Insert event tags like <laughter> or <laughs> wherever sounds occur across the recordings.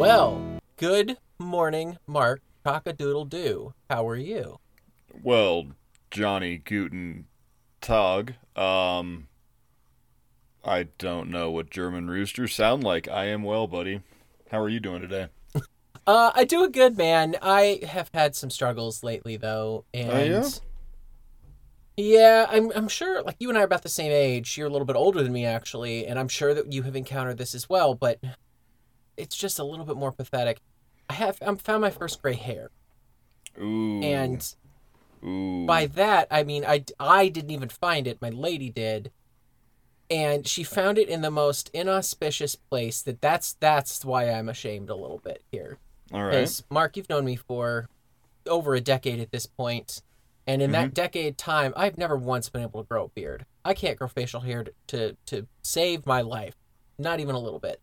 Well, good morning, Mark. Cock-a-doodle doo. How are you? Well, Jonny Guten Tag. Um, I don't know what German roosters sound like. I am well, buddy. How are you doing today? <laughs> Uh, I do a good, man. I have had some struggles lately, though, and Oh, yeah? yeah, I'm I'm sure. Like you and I are about the same age. You're a little bit older than me, actually, and I'm sure that you have encountered this as well. But it's just a little bit more pathetic. I have I found my first gray hair, Ooh. and Ooh. by that I mean I I didn't even find it. My lady did, and she found it in the most inauspicious place. That that's that's why I'm ashamed a little bit here. All right. Because Mark, you've known me for over a decade at this point, and in that mm-hmm. decade time, I've never once been able to grow a beard. I can't grow facial hair to, to to save my life, not even a little bit.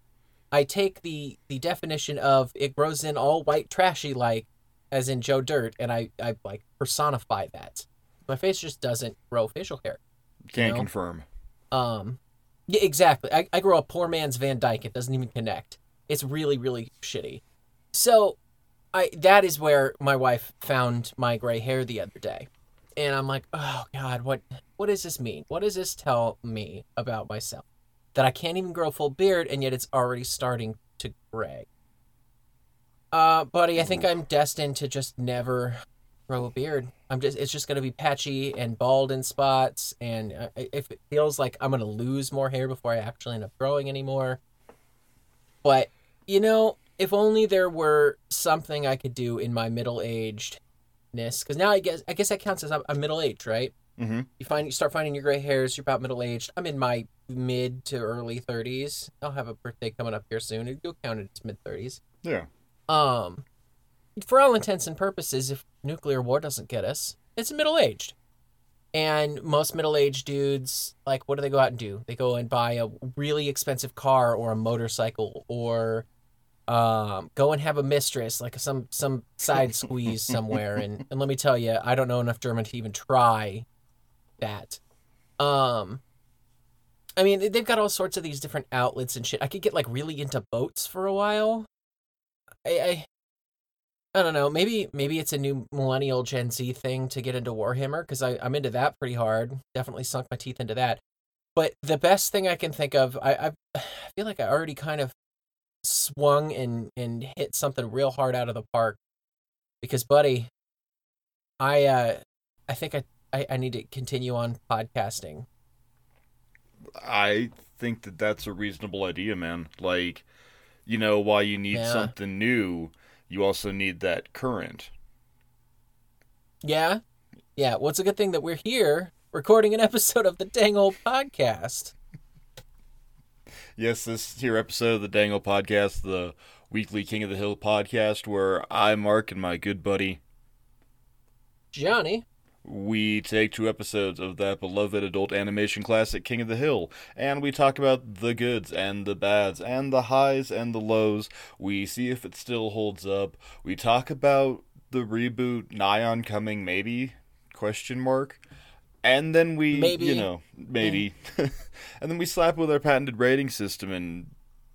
I take the the definition of it grows in all white trashy like, as in Joe Dirt, and I I like personify that. My face just doesn't grow facial hair. Can't know? confirm. Um, yeah, exactly. I, I grow a poor man's Van Dyke. It doesn't even connect. It's really, really shitty. So, I that is where my wife found my gray hair the other day, and I'm like, oh God, what what does this mean? What does this tell me about myself? That I can't even grow a full beard, and yet it's already starting to gray. Uh, buddy, I think I'm destined to just never grow a beard. I'm just it's just gonna be patchy and bald in spots, and uh, if it feels like I'm gonna lose more hair before I actually end up growing anymore. But you know, if only there were something I could do in my middle agedness, because now I guess I guess that counts as I'm, I'm middle aged, right? Mm-hmm. You find you start finding your gray hairs. You're about middle aged. I'm in my mid to early 30s. I'll have a birthday coming up here soon. You'll count it as mid 30s. Yeah. Um, for all intents and purposes, if nuclear war doesn't get us, it's middle aged. And most middle aged dudes, like, what do they go out and do? They go and buy a really expensive car or a motorcycle or um, go and have a mistress, like some some side squeeze <laughs> somewhere. And, and let me tell you, I don't know enough German to even try that. Um, I mean, they've got all sorts of these different outlets and shit. I could get like really into boats for a while. I, I I don't know. Maybe maybe it's a new millennial Gen Z thing to get into Warhammer because I I'm into that pretty hard. Definitely sunk my teeth into that. But the best thing I can think of, I, <sighs> I feel like I already kind of swung and and hit something real hard out of the park. Because, buddy, I uh I think I I, I need to continue on podcasting. I think that that's a reasonable idea, man. Like, you know, while you need Yeah. something new, you also need that current. Yeah, yeah. What's a good thing that we're here recording an <laughs> episode of the dang old podcast. Yes, this is here episode of the Dangle Podcast, the weekly King of the Hill podcast, where I, Mark, and my good buddy, Jonny. We take two episodes of that beloved adult animation classic King of the Hill, and we talk about the goods and the bads and the highs and the lows. We see if it still holds up. We talk about the reboot nigh on coming, maybe? Question mark. And then we, Maybe. you know, maybe. <laughs> and then we slap with our patented rating system. And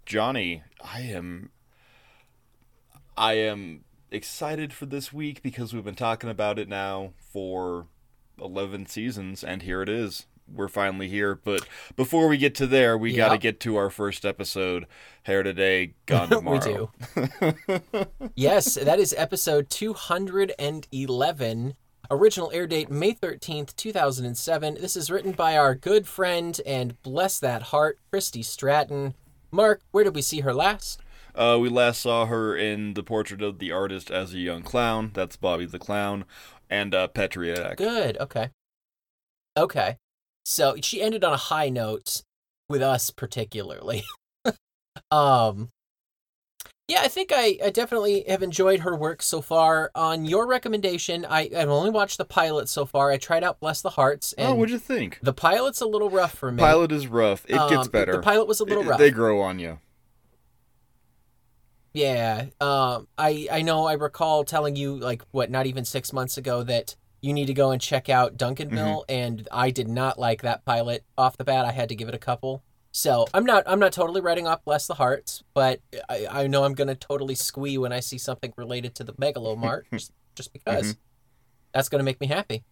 Jonny, I am, I am excited for this week because we've been talking about it now for 11 seasons and here it is we're finally here but before we get to there we got to get to our first episode hair today gone <laughs> tomorrow we do. <laughs> yes, that is episode 211. Original air date May 13th, 2007. This is written by our good friend and bless that heart, Christy Stratton. Mark, where did we see her last? Uh, we last saw her in the portrait of the artist as a young clown that's bobby the clown and uh, petriac Good. Okay. Okay. So she ended on a high note with us particularly. <laughs> um yeah, I think I, I definitely have enjoyed her work so far. On your recommendation, I, I've only watched the pilot so far. I tried out Bless the Hearts, and oh what'd you think the pilot's a little rough for me. pilot is rough it gets Um, better The pilot was a little It- rough. they grow on you Yeah. Um I I know I recall telling you like what not even 6 months ago that you need to go and check out Duncanville and I did not like that pilot off the bat. I had to give it a couple. So I'm not I'm not totally writing off Bless the Hearts, but I, I know I'm gonna totally squee when I see something related to the Mega Lo Mart <laughs> just, just because. That's gonna make me happy.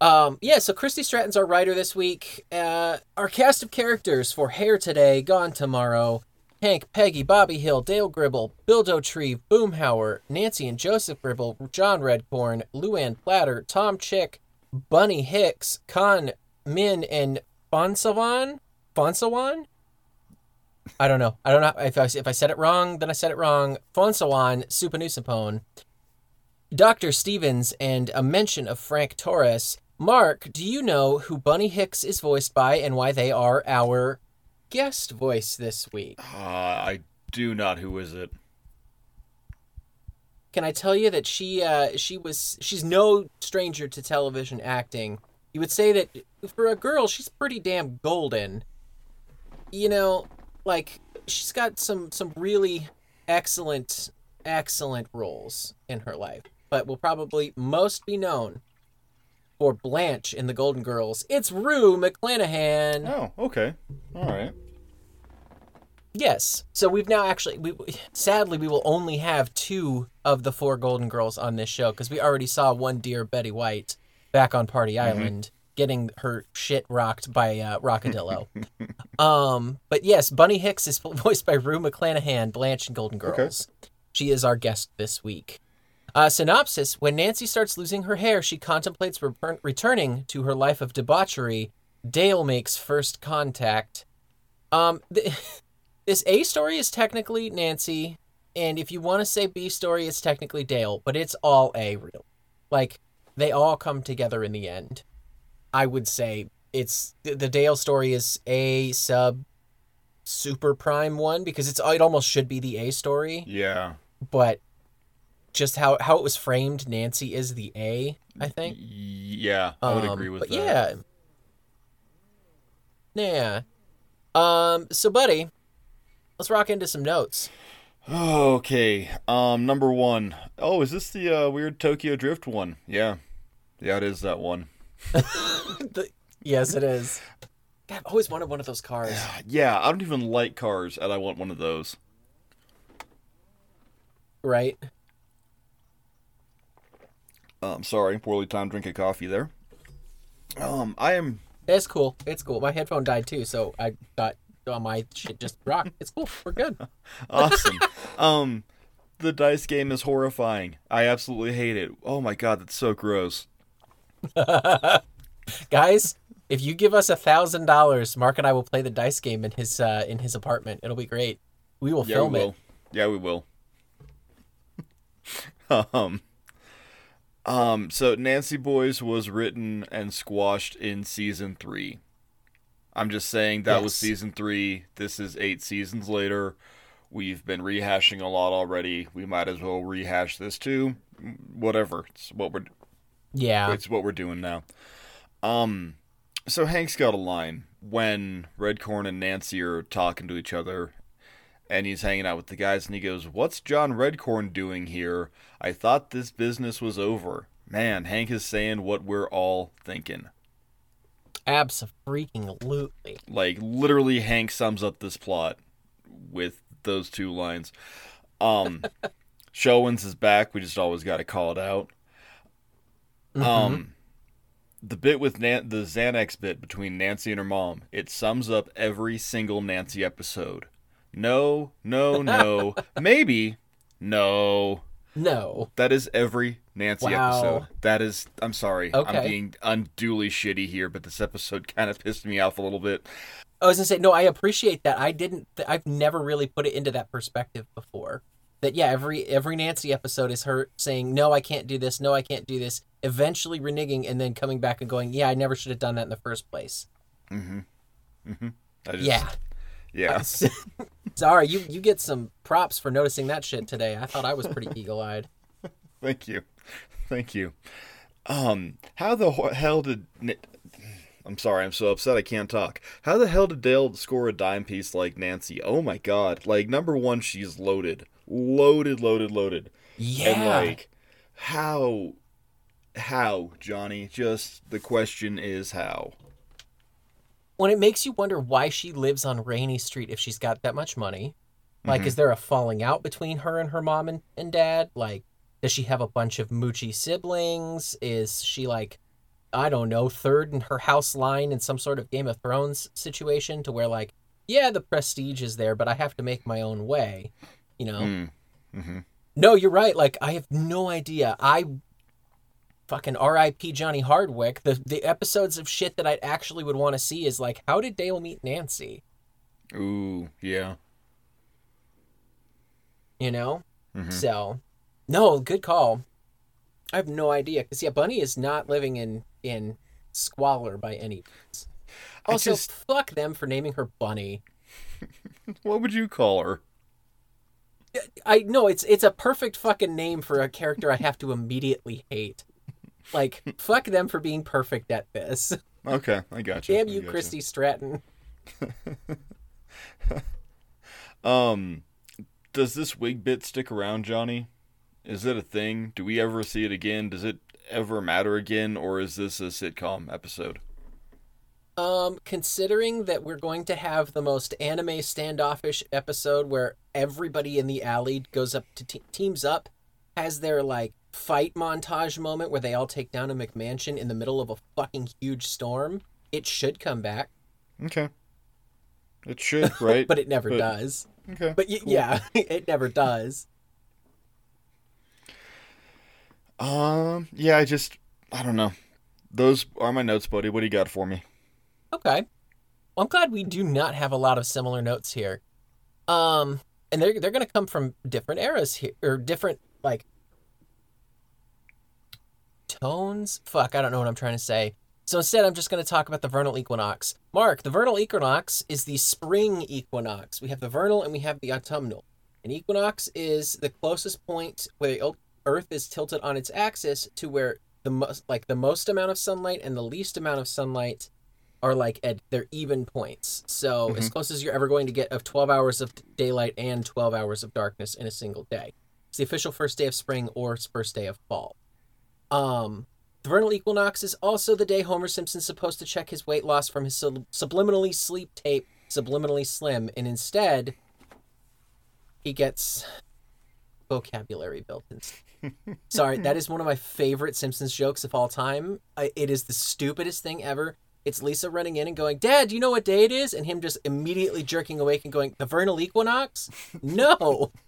Um, yeah, so Christy Stratton's our writer this week. Uh, our cast of characters for Hair Today, Gone Tomorrow, Hank, Peggy, Bobby Hill, Dale Gribble, Bill Dauterive, Boomhauer, Nancy and Joseph Gribble, John Redcorn, Luann Platter, Tom Chick, Bunny Hicks, Kahn Minh, and Fonsawan? Fonsawan? I don't know. I don't know if I, if I said it wrong, then I said it wrong. Fonsawan, Souphanousinphone, Dr. Stevens, and a mention of Frank Torres. Mark, do you know who Bunny Hicks is voiced by and why they are our guest voice this week? Uh, I do not. Who is it? Can I tell you that she uh, she was she's no stranger to television acting. You would say that for a girl, she's pretty damn golden. You know, like she's got some some really excellent excellent roles in her life, but will probably most be known for Blanche in The Golden Girls. It's Rue McClanahan. Oh, okay. All right. Yes. So we've now actually we sadly we will only have two of the four Golden Girls on this show because we already saw one dear Betty White back on Party Island getting her shit rocked by uh, Rockadillo. <laughs> um, but yes, Bunny Hicks is <laughs> voiced by Rue McClanahan, Blanche in Golden Girls. She is our guest this week. Uh, synopsis: When Nancy starts losing her hair, she contemplates returning to her life of debauchery. Dale makes first contact. Um, <laughs> th- this A story is technically Nancy, and if you want to say B story, it's technically Dale, but it's all A real. Like they all come together in the end. I would say it's the the Dale story is A sub super prime one because it's it almost should be the A story, Yeah. but just how how it was framed, Nancy is the A, I think. Yeah, I would Um, agree with but that. Yeah. Yeah. Um, so buddy, let's rock into some notes. Okay. Um, number one. Oh, is this the uh, weird Tokyo Drift one? Yeah. Yeah, it is that one. <laughs> The- yes, it is. God, I've always wanted one of those cars. Yeah, I don't even like cars, and I want one of those. Right? Um, sorry, poorly timed drink of coffee there. Um, I am. It's cool. It's cool. My headphone died too, so I thought oh, my shit just rocked. It's cool. We're good. <laughs> awesome. um, the dice game is horrifying. I absolutely hate it. Oh my god, that's so gross. <laughs> Guys, if you give us a thousand dollars, Mark and I will play the dice game in his uh, in his apartment. It'll be great. We will Yeah, film we will. it. Yeah, we will. <laughs> um, um. So Nancy Boys was written and squashed in season three. I'm just saying that was season three. This is eight seasons later. We've been rehashing a lot already. We might as well rehash this too. Whatever. It's what we're Yeah. it's what we're doing now. Um, so Hank's got a line when Redcorn and Nancy are talking to each other, and he's hanging out with the guys, and he goes, "What's John Redcorn doing here? I thought this business was over." Man, Hank is saying what we're all thinking. Absolutely. Like literally, Hank sums up this plot with those two lines. Um, <laughs> Showens is back. We just always got to call it out. Mm-hmm. Um, the bit with Nan- the Xanax bit between Nancy and her mom, it sums up every single Nancy episode. No, no, no, <laughs> maybe, no. No. That is every Nancy Wow. episode. That is, I'm sorry, Okay. I'm being unduly shitty here, but this episode kind of pissed me off a little bit. I was gonna say no. I appreciate that. I didn't. I've never really put it into that perspective before. That yeah, every every Nancy episode is her saying no, I can't do this. No, I can't do this. Eventually reneging and then coming back and going, yeah, I never should have done that in the first place. Mhm. Mhm. I just, Yeah. Yeah. <laughs> Sorry, you you get some props for noticing that shit today. I thought I was pretty <laughs> eagle eyed. Thank you, thank you. Um, how the hell did? I'm sorry, I'm so upset I can't talk. How the hell did Dale score a dime piece like Nancy? Oh my god! Like number one, she's loaded, loaded, loaded, loaded, Yeah. and like how, how Jonny? Just the question is how. When it makes you wonder why she lives on Rainy Street if she's got that much money. Like, is there a falling out between her and her mom and, and dad? Like, does she have a bunch of moochy siblings? Is she like, I don't know, third in her house line in some sort of Game of Thrones situation to where like, yeah, the prestige is there, but I have to make my own way. You know? Mm. hmm No, you're right. Like, I have no idea. I fucking R.I.P. Johnny Hardwick. The the episodes of shit that I actually would want to see is like, how did Dale meet Nancy? Ooh, yeah. You know? Mhm. So, no, good call. I have no idea because yeah, Bunny is not living in in squalor by any means. Also, just- fuck them for naming her Bunny. <laughs> What would you call her? I know it's it's a perfect fucking name for a character I have to immediately hate. Like, fuck them for being perfect at this. Okay, I got you. Damn you, Christy Stratton. <laughs> Um, does this wig bit stick around, Jonny? Is it a thing? Do we ever see it again? Does it ever matter again, or is this a sitcom episode? Um, considering that we're going to have the most anime standoffish episode where everybody in the alley goes up to te- teams up, has their like fight montage moment where they all take down a McMansion in the middle of a fucking huge storm, it should come back, Okay. It should, <laughs> right? but it never But- does. okay. But y- cool. yeah, <laughs> it never does. Um, yeah, I just, I don't know. Those are my notes, buddy. What do you got for me? Okay. Well, I'm glad we do not have a lot of similar notes here. Um, and they're they're gonna come from different eras here, or different like tones. Fuck, I don't know what I'm trying to say. So instead, I'm just gonna talk about the vernal equinox. Mark, the vernal equinox is the spring equinox. We have the vernal and we have the autumnal. An equinox is the closest point where the Earth is tilted on its axis to where the most like the most amount of sunlight and the least amount of sunlight are like at their even points. So mm-hmm. as close as you're ever going to get of 12 hours of daylight and 12 hours of darkness in a single day. It's the official first day of spring or first day of fall. Um, the vernal equinox is also the day Homer Simpson's supposed to check his weight loss from his sub- subliminally sleep tape, subliminally slim, and instead he gets vocabulary built in. <laughs> Sorry, that is one of my favorite Simpsons jokes of all time. I, it is the stupidest thing ever. It's Lisa running in and going, Dad, do you know what day it is? And him just immediately jerking awake and going, The vernal equinox? No. <laughs>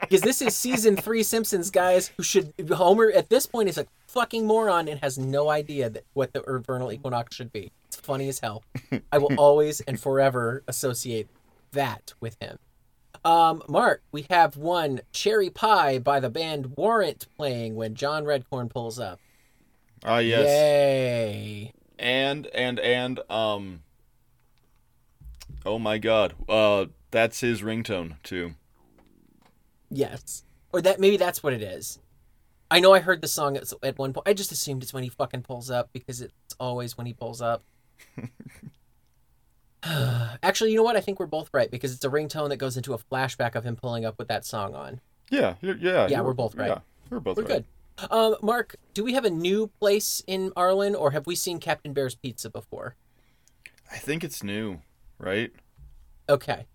Because this is season three Simpsons, guys, who should. Homer, at this point, is a fucking moron and has no idea that what the vernal equinox should be. It's funny as hell. I will <laughs> always and forever associate that with him. Um, Mark, we have one Cherry Pie by the band Warrant playing when John Redcorn pulls up. Ah, yes. Yay. And and and um. Oh my God. Uh, that's his ringtone too. Yes. Or that maybe that's what it is. I know I heard the song at, at one point. I just assumed it's when he fucking pulls up because it's always when he pulls up. <laughs> <sighs> Actually, you know what? I think we're both right because it's a ringtone that goes into a flashback of him pulling up with that song on. Yeah. Yeah. Yeah, we're both right. Yeah, we're both We're right. good. Um, Mark, do we have a new place in Arlen or have we seen Captain Bear's Pizza before? I think it's new, right? Okay.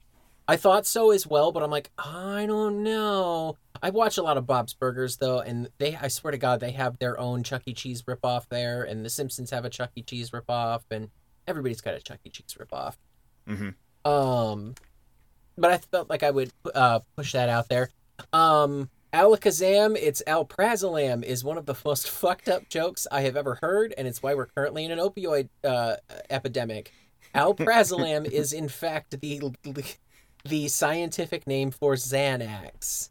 I thought so as well, but I'm like, I don't know. I watch a lot of Bob's Burgers though, and they I swear to God, they have their own Chuck E. Cheese ripoff there, and the Simpsons have a Chuck E. Cheese ripoff, and everybody's got a Chuck E. Cheese ripoff. Mm-hmm. Um but I felt like I would uh push that out there. Um Alakazam, it's Alprazolam is one of the most <laughs> fucked up jokes I have ever heard, and it's why we're currently in an opioid uh, epidemic. Alprazolam <laughs> is in fact the the scientific name for Xanax.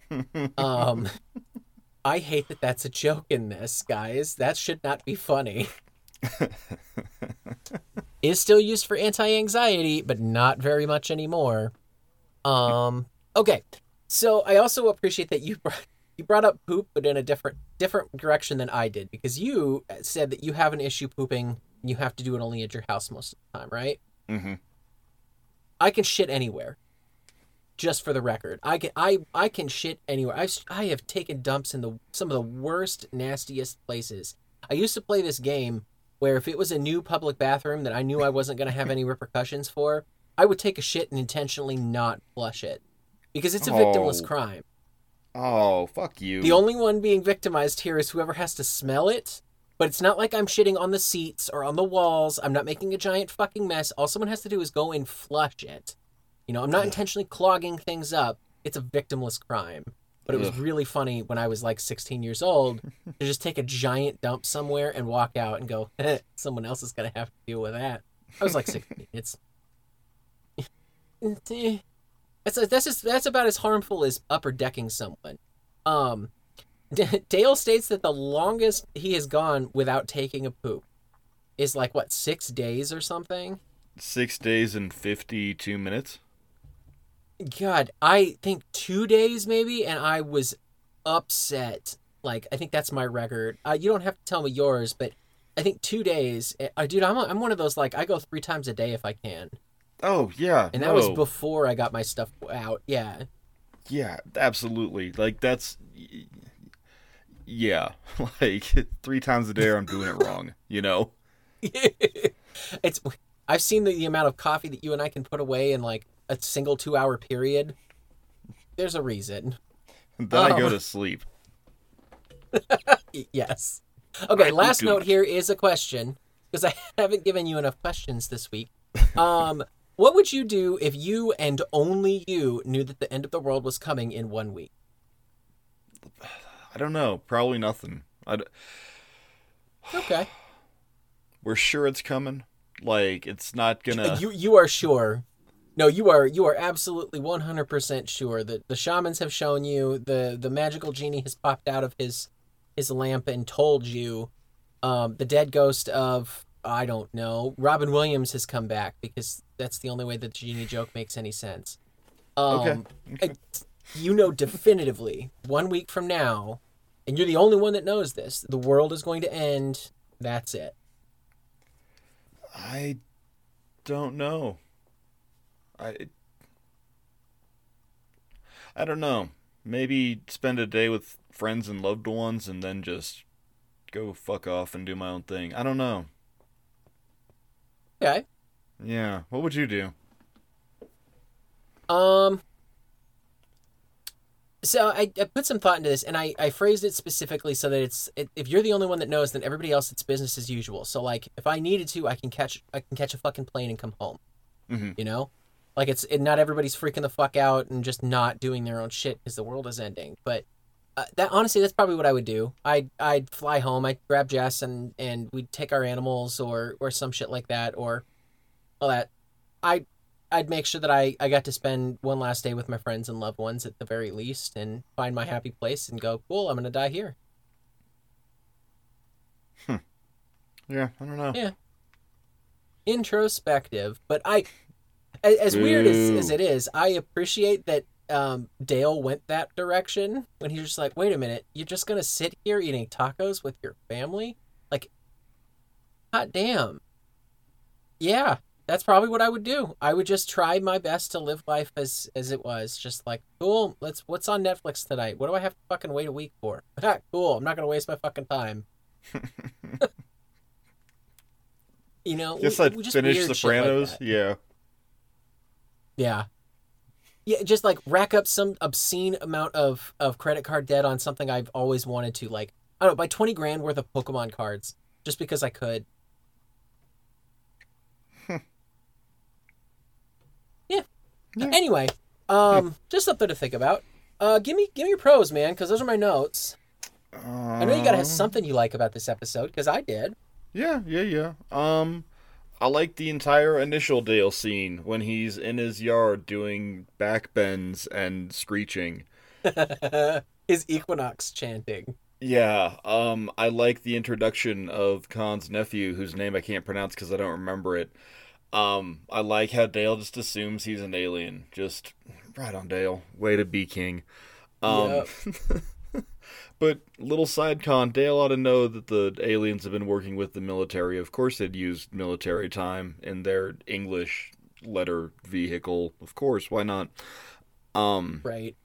Um, <laughs> I hate that that's a joke in this, guys. That should not be funny. is still used for anti-anxiety, but not very much anymore. Um, okay. So I also appreciate that you brought, you brought up poop, but in a different different direction than I did, because you said that you have an issue pooping. And you have to do it only at your house most of the time, right? Mm-hmm. I can shit anywhere. Just for the record, I can I I can shit anywhere. I I have taken dumps in the some of the worst, nastiest places. I used to play this game where if it was a new public bathroom that I knew I wasn't going to have any <laughs> repercussions for, I would take a shit and intentionally not flush it because it's a victimless Oh. crime. Oh, fuck you. The only one being victimized here is whoever has to smell it. But it's not like I'm shitting on the seats or on the walls. I'm not making a giant fucking mess. All someone has to do is go and flush it. You know, I'm not intentionally clogging things up. It's a victimless crime. But it was Ugh. really funny when I was like 16 years old <laughs> to just take a giant dump somewhere and walk out and go, <laughs> someone else is going to have to deal with that. I was like 16. It's. <laughs> That's, that's, just, that's about as harmful as upper decking someone. Um, <laughs> D- Dale states that the longest he has gone without taking a poop is like what six days or something. Six days and 52 minutes? God, I think two days maybe, and I was upset. Like I think that's my record. Uh, you don't have to tell me yours, but I think two days. I dude, I'm a, I'm one of those like I go three times a day if I can, Oh, yeah. and that was before I got my stuff out. Yeah, Yeah, absolutely. Like, that's. Yeah. <laughs> Like, three times a day I'm doing it wrong, <laughs> you know? <laughs> it's. I've seen the, the amount of coffee that you and I can put away in like a single two hour period. There's a reason. Then I go Um. to sleep. Yes. Okay, last note here is a question because I haven't given you enough questions this week. Um, what would you do if you and only you knew that the end of the world was coming in one week? I don't know. Probably nothing. I d- Okay. we're sure it's coming. Like, it's not gonna. <laughs> You you are sure. No, you are you are absolutely 100% sure that the shamans have shown you the the magical genie has popped out of his his lamp and told you um the dead ghost of I don't know, Robin Williams has come back because that's the only way that the genie joke makes any sense. Um Okay, okay. I- you know definitively 1 week from now and you're the only one that knows this, the world is going to end. That's it. I don't know. I I don't know. Maybe spend a day with friends and loved ones and then just go fuck off and do my own thing. I don't know. Okay. Yeah. What would you do? Um. So I, I put some thought into this, and I, I phrased it specifically so that it's it, if you're the only one that knows, then everybody else it's business as usual. So like if I needed to, I can catch I can catch a fucking plane and come home. Mhm. You know, like it's it, not everybody's freaking the fuck out and just not doing their own shit because the world is ending. But uh, that honestly, that's probably what I would do. I'd I'd fly home. I'd grab Jess and and we'd take our animals or or some shit like that or all that. I I'd make sure that I, I got to spend one last day with my friends and loved ones at the very least and find my happy place and go, cool, I'm going to die here. Hmm. Yeah, I don't know. Yeah. Introspective. But I, a- as weird as, as it is, I appreciate that um, Dale went that direction when he's just like, wait a minute, you're just to sit here eating tacos with your family? Like, hot damn. Yeah, that's probably what I would do. I would just try my best to live life as as it was. Just like, cool, let's what's on Netflix tonight? What do I have to fucking wait a week for? <laughs> Ah, cool. I'm not gonna waste my fucking time. <laughs> you know, just we- I'd we just finish shit like Sopranos. yeah. yeah. Yeah, just like rack up some obscene amount of, of credit card debt on something I've always wanted to. Like, I don't know, buy 20 grand worth of Pokemon cards just because I could. yeah. Yeah. Anyway, um, just something to think about. Uh, give me give me your pros, man, because those are my notes. I know you gotta have Um, something you like about this episode, because I did. Yeah, yeah, yeah. Um, I like the entire initial Dale scene when he's in his yard doing back bends and screeching. <laughs> His Equinox chanting. Yeah, um, I like the introduction of Kahn's nephew, whose name I can't pronounce because I don't remember it. Um, I like how Dale just assumes he's an alien. Just right on Dale. Way to be king. Um, <laughs> but little side con, Dale ought to know that the aliens have been working with the military. Of course, they'd used military time in their English letter vehicle. Of course, why not? Um, Right.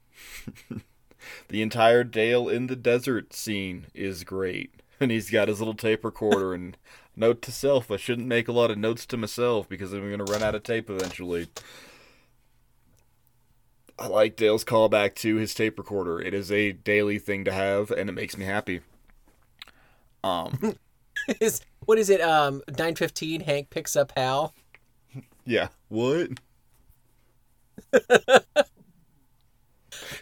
<laughs> the entire Dale in the desert scene is great. and he's got his little tape recorder and note to self: I shouldn't make a lot of notes to myself because I'm going to run out of tape eventually. I like Dale's callback to his tape recorder. It is a daily thing to have, and it makes me happy. Um, <laughs> is what is it? Um, nine fifteen. Hank picks up Hal. yeah. What? <laughs>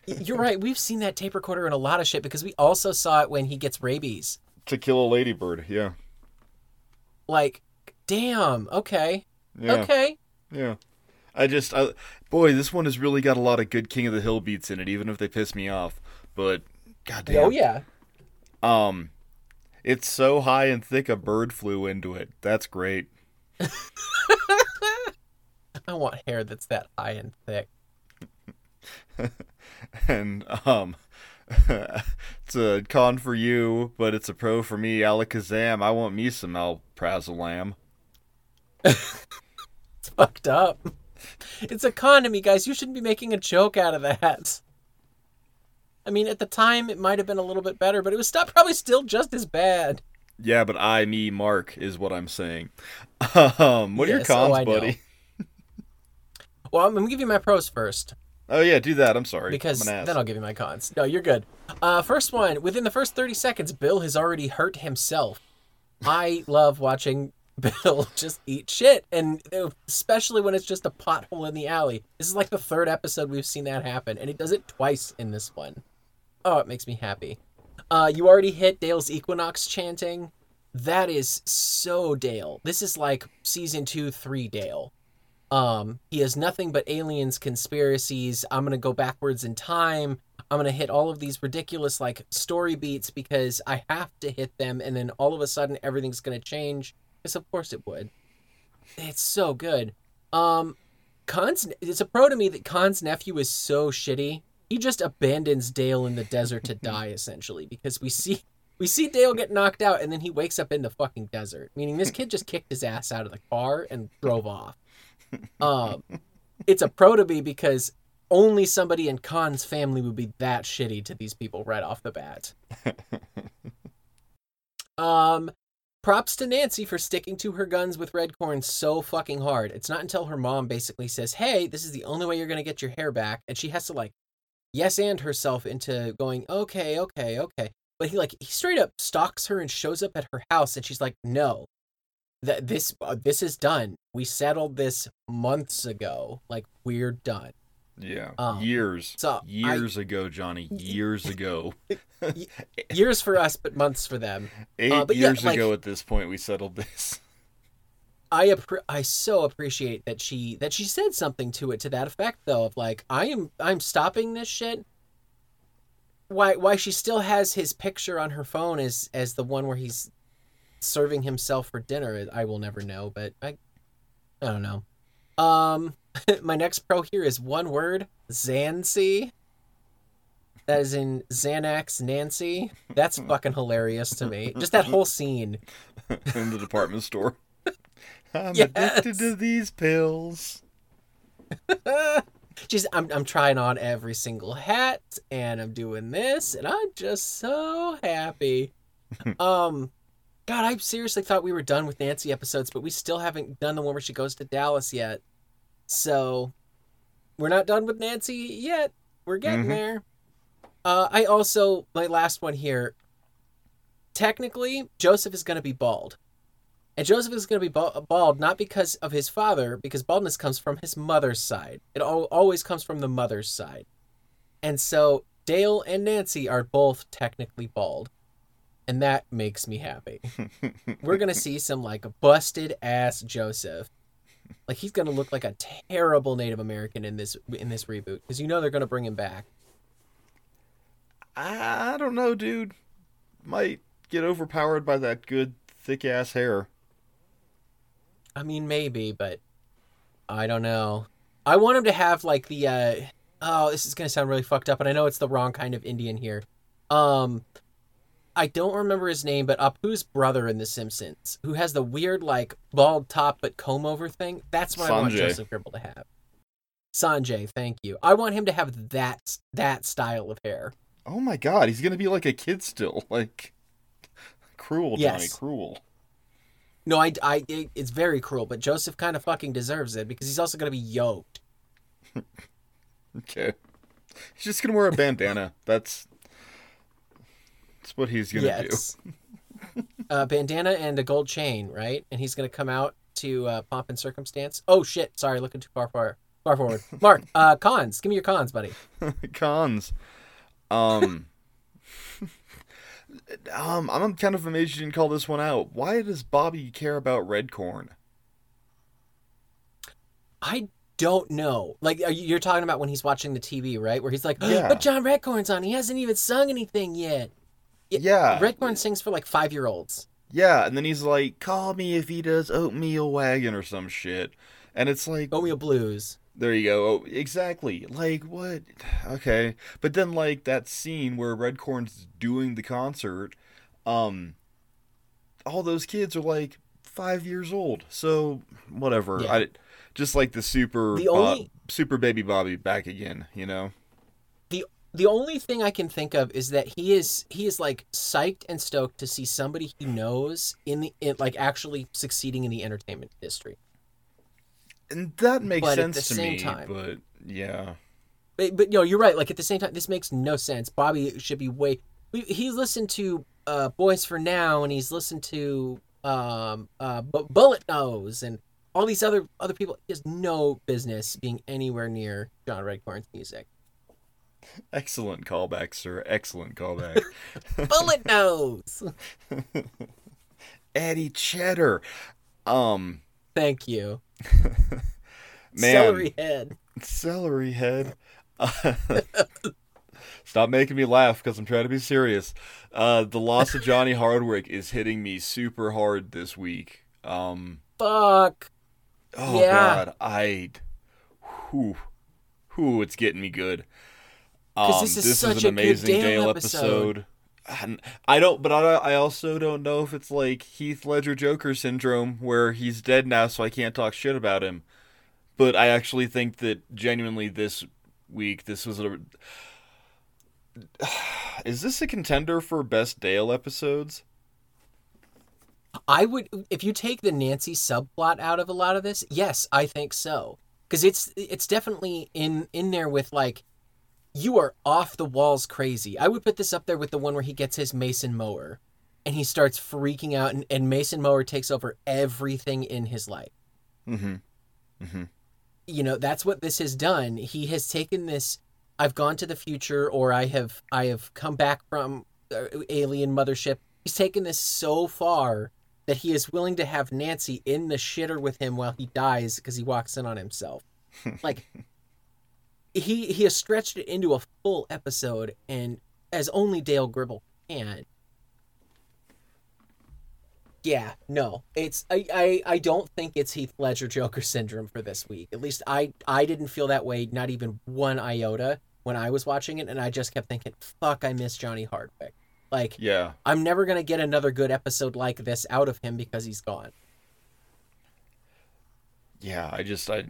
You're right. We've seen that tape recorder in a lot of shit because we also saw it when he gets rabies. To kill a ladybird. Yeah. Like, damn. Okay. Yeah. Okay. Yeah. I just, I, boy, this one has really got a lot of good King of the Hill beats in it, even if they piss me off. But, goddamn. Oh yeah. Um, it's so high and thick a bird flew into it. That's great. <laughs> I want hair that's that high and thick. <laughs> and um, <laughs> it's a con for you, but it's a pro for me. Alakazam, I want me some alprazolam. it's fucked up. <laughs> It's a con to me, guys. You shouldn't be making a joke out of that. I mean, at the time, it might have been a little bit better, but it was still, probably still just as bad. Yeah, but I, me, Mark is what I'm saying. <laughs> Um, what are your Yes, oh, cons, I buddy? <laughs> Well, I'm gonna give you my pros first Oh yeah, do that. I'm sorry. because I'm then I'll give you my cons. No, you're good. Uh, first one. Within the first 30 seconds, Bill has already hurt himself. I love watching <laughs> Bill just eat shit, and especially when it's just a pothole in the alley. This is like the third episode we've seen that happen, and he does it twice in this one. Oh, it makes me happy. Uh, you already hit Dale's Equinox chanting. That is so Dale. This is like season two, three Dale. Um, he has nothing but aliens, conspiracies. I'm gonna go backwards in time. I'm gonna hit all of these ridiculous like story beats because I have to hit them, and then all of a sudden everything's gonna change. Because of course it would. It's so good. Um, Kahn's it's a pro to me that Kahn's nephew is so shitty. He just abandons Dale in the desert to <laughs> die essentially because we see we see Dale get knocked out and then he wakes up in the fucking desert. Meaning this kid just kicked his ass out of the car and drove off. Um, it's a pro to me because only somebody in Kahn's family would be that shitty to these people right off the bat. <laughs> um, props to Nancy for sticking to her guns with Redcorn so fucking hard. It's not until her mom basically says, "Hey, this is the only way you're gonna get your hair back," and she has to like yes and herself into going, "Okay, okay, okay." But he like he straight up stalks her and shows up at her house, and she's like, "No, that this uh, this is done. We settled this months ago. Like we're done." Yeah, Um, years, so I- years ago, Jonny. Years ago, <laughs> <laughs> Years for us, but months for them. eight Uh, but yeah, years like- ago at this point, we settled this. I appre- I so appreciate that she that she said something to it to that effect though of like I am I'm stopping this shit. Why why she still has his picture on her phone as as the one where he's serving himself for dinner I will never know but I I don't know. Um <laughs> my next pro here is one word Zancy. That is in Xanax Nancy. That's <laughs> fucking hilarious to me. Just that whole scene. <laughs> in the department store. I'm Yes. addicted to these pills. She's I'm I'm trying on every single hat and I'm doing this and I'm just so happy. um God, I seriously thought we were done with Nancy episodes, but we still haven't done the one where she goes to Dallas yet. So we're not done with Nancy yet. We're getting Mhm. there. Uh I also my last one here. Technically, Joseph is going to be bald. And Joseph is going to be bald not because of his father, because baldness comes from his mother's side. It al- always comes from the mother's side. And so Dale and Nancy are both technically bald. And that makes me happy. <laughs> We're going to see some like busted ass Joseph. Like he's to look like a terrible Native American in this in this reboot because you know they're to bring him back. I I don't know, dude. Might get overpowered by that good thick ass hair. I mean, maybe, but I don't know. I want him to have like the uh oh, this is gonna sound really fucked up, and I know it's the wrong kind of Indian here. Um I don't remember his name, but Apu's brother in The Simpsons, who has the weird like bald top but comb over thing. That's what I want Joseph Gribble to have. Sanjay, thank you. I want him to have that that style of hair. Oh my god, he's gonna be like a kid still. <laughs> Like, cruel, Jonny, Yes. cruel. No, I, I, it, it's very cruel, but Joseph kind of fucking deserves it because he's also gonna be yoked. <laughs> Okay. He's just gonna wear a bandana. That's that's what he's gonna do. Yes. <laughs> uh, bandana and a gold chain, right? And he's gonna come out to uh, pomp and circumstance. Oh shit! Sorry, looking too far far far forward. <laughs> Mark, uh, cons. Give me your cons, buddy. <laughs> Cons. Um. um, I'm kind of amazed you didn't call this one out. Why does Bobby care about Redcorn? I don't know. Like you're talking about when he's watching the TV, right? Where he's like, Yeah. "But John Redcorn's on. He hasn't even sung anything yet." Yeah. Redcorn sings for like five year olds. Yeah, and then he's like, "Call me if he does oatmeal wagon or some shit," and it's like, Oatmeal Blues. There you go. Oh, exactly. Like what? <sighs> Okay. But then like that scene where Redcorn's doing the concert, um all those kids are like 5 years old. So whatever. Yeah. I just like the super The Bob- only- super baby Bobby back again, you know. The only thing I can think of is that he is he is like psyched and stoked to see somebody he knows in the in, like actually succeeding in the entertainment industry. And that makes sense. But at the to same me, time- but yeah. But, but no, you're right. Like at the same time, this makes no sense. Bobby should be way. He's listened to uh, Boys for Now, and he's listened to um, uh, Bu- Bullet Nose, and all these other other people. He has no business being anywhere near John Redcorn's music. Excellent callback, sir. Excellent callback. <laughs> Bullet Nose. <laughs> Eddie Cheddar. Um Thank you. <laughs> man, Celery head. Celery head. Stop making me laugh because I'm trying to be serious. Uh, the loss of Johnny Hardwick is hitting me super hard this week. Um, Fuck. oh Yeah. God, I, whew, whew, it's getting me good. Um, this is this such is a an amazing Dale episode. episode. I don't, but I, I also don't know if it's like Heath Ledger Joker syndrome where he's dead now, so I can't talk shit about him. But I actually think that genuinely this week, this was a. <sighs> Is this a contender for best Dale episodes? I would if you take the Nancy subplot out of a lot of this, yes, I think so. Cuz it's it's definitely in in there with like you are off the walls crazy. I would put this up there with the one where he gets his Mason mower and he starts freaking out and, and Mason mower takes over everything in his life. Mm-hmm. Mm-hmm. you know that's what this has done he has taken this i've gone to the future or i have i have come back from uh, alien mothership he's taken this so far that he is willing to have nancy in the shitter with him while he dies because he walks in on himself <laughs> like he he has stretched it into a full episode and as only dale gribble can yeah, no, it's I, I I don't think it's Heath Ledger Joker syndrome for this week. At least I I didn't feel that way, not even one iota when I was watching it, and I just kept thinking, "Fuck, I miss Johnny Hardwick." Like Yeah. I'm never gonna get another good episode like this out of him because he's gone. Yeah. I just I,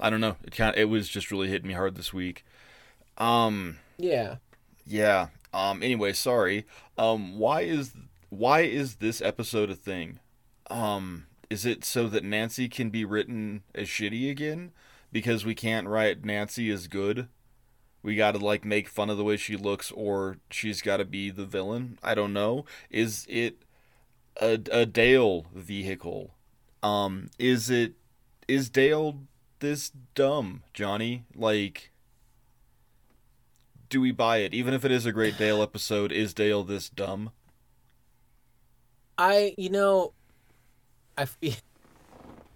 I don't know. It kind it was just really hitting me hard this week. Um. Yeah, Yeah. Um. Anyway, sorry. Um. Why is why is this episode a thing? Um. Is it so that Nancy can be written as shitty again? Because we can't write Nancy as good. We got to like make fun of the way she looks, or she's got to be the villain. I don't know. Is it a a Dale vehicle? Um. Is it is Dale this dumb, Jonny? Like do we buy it? Even if it is a great Dale episode, is Dale this dumb? I you know, I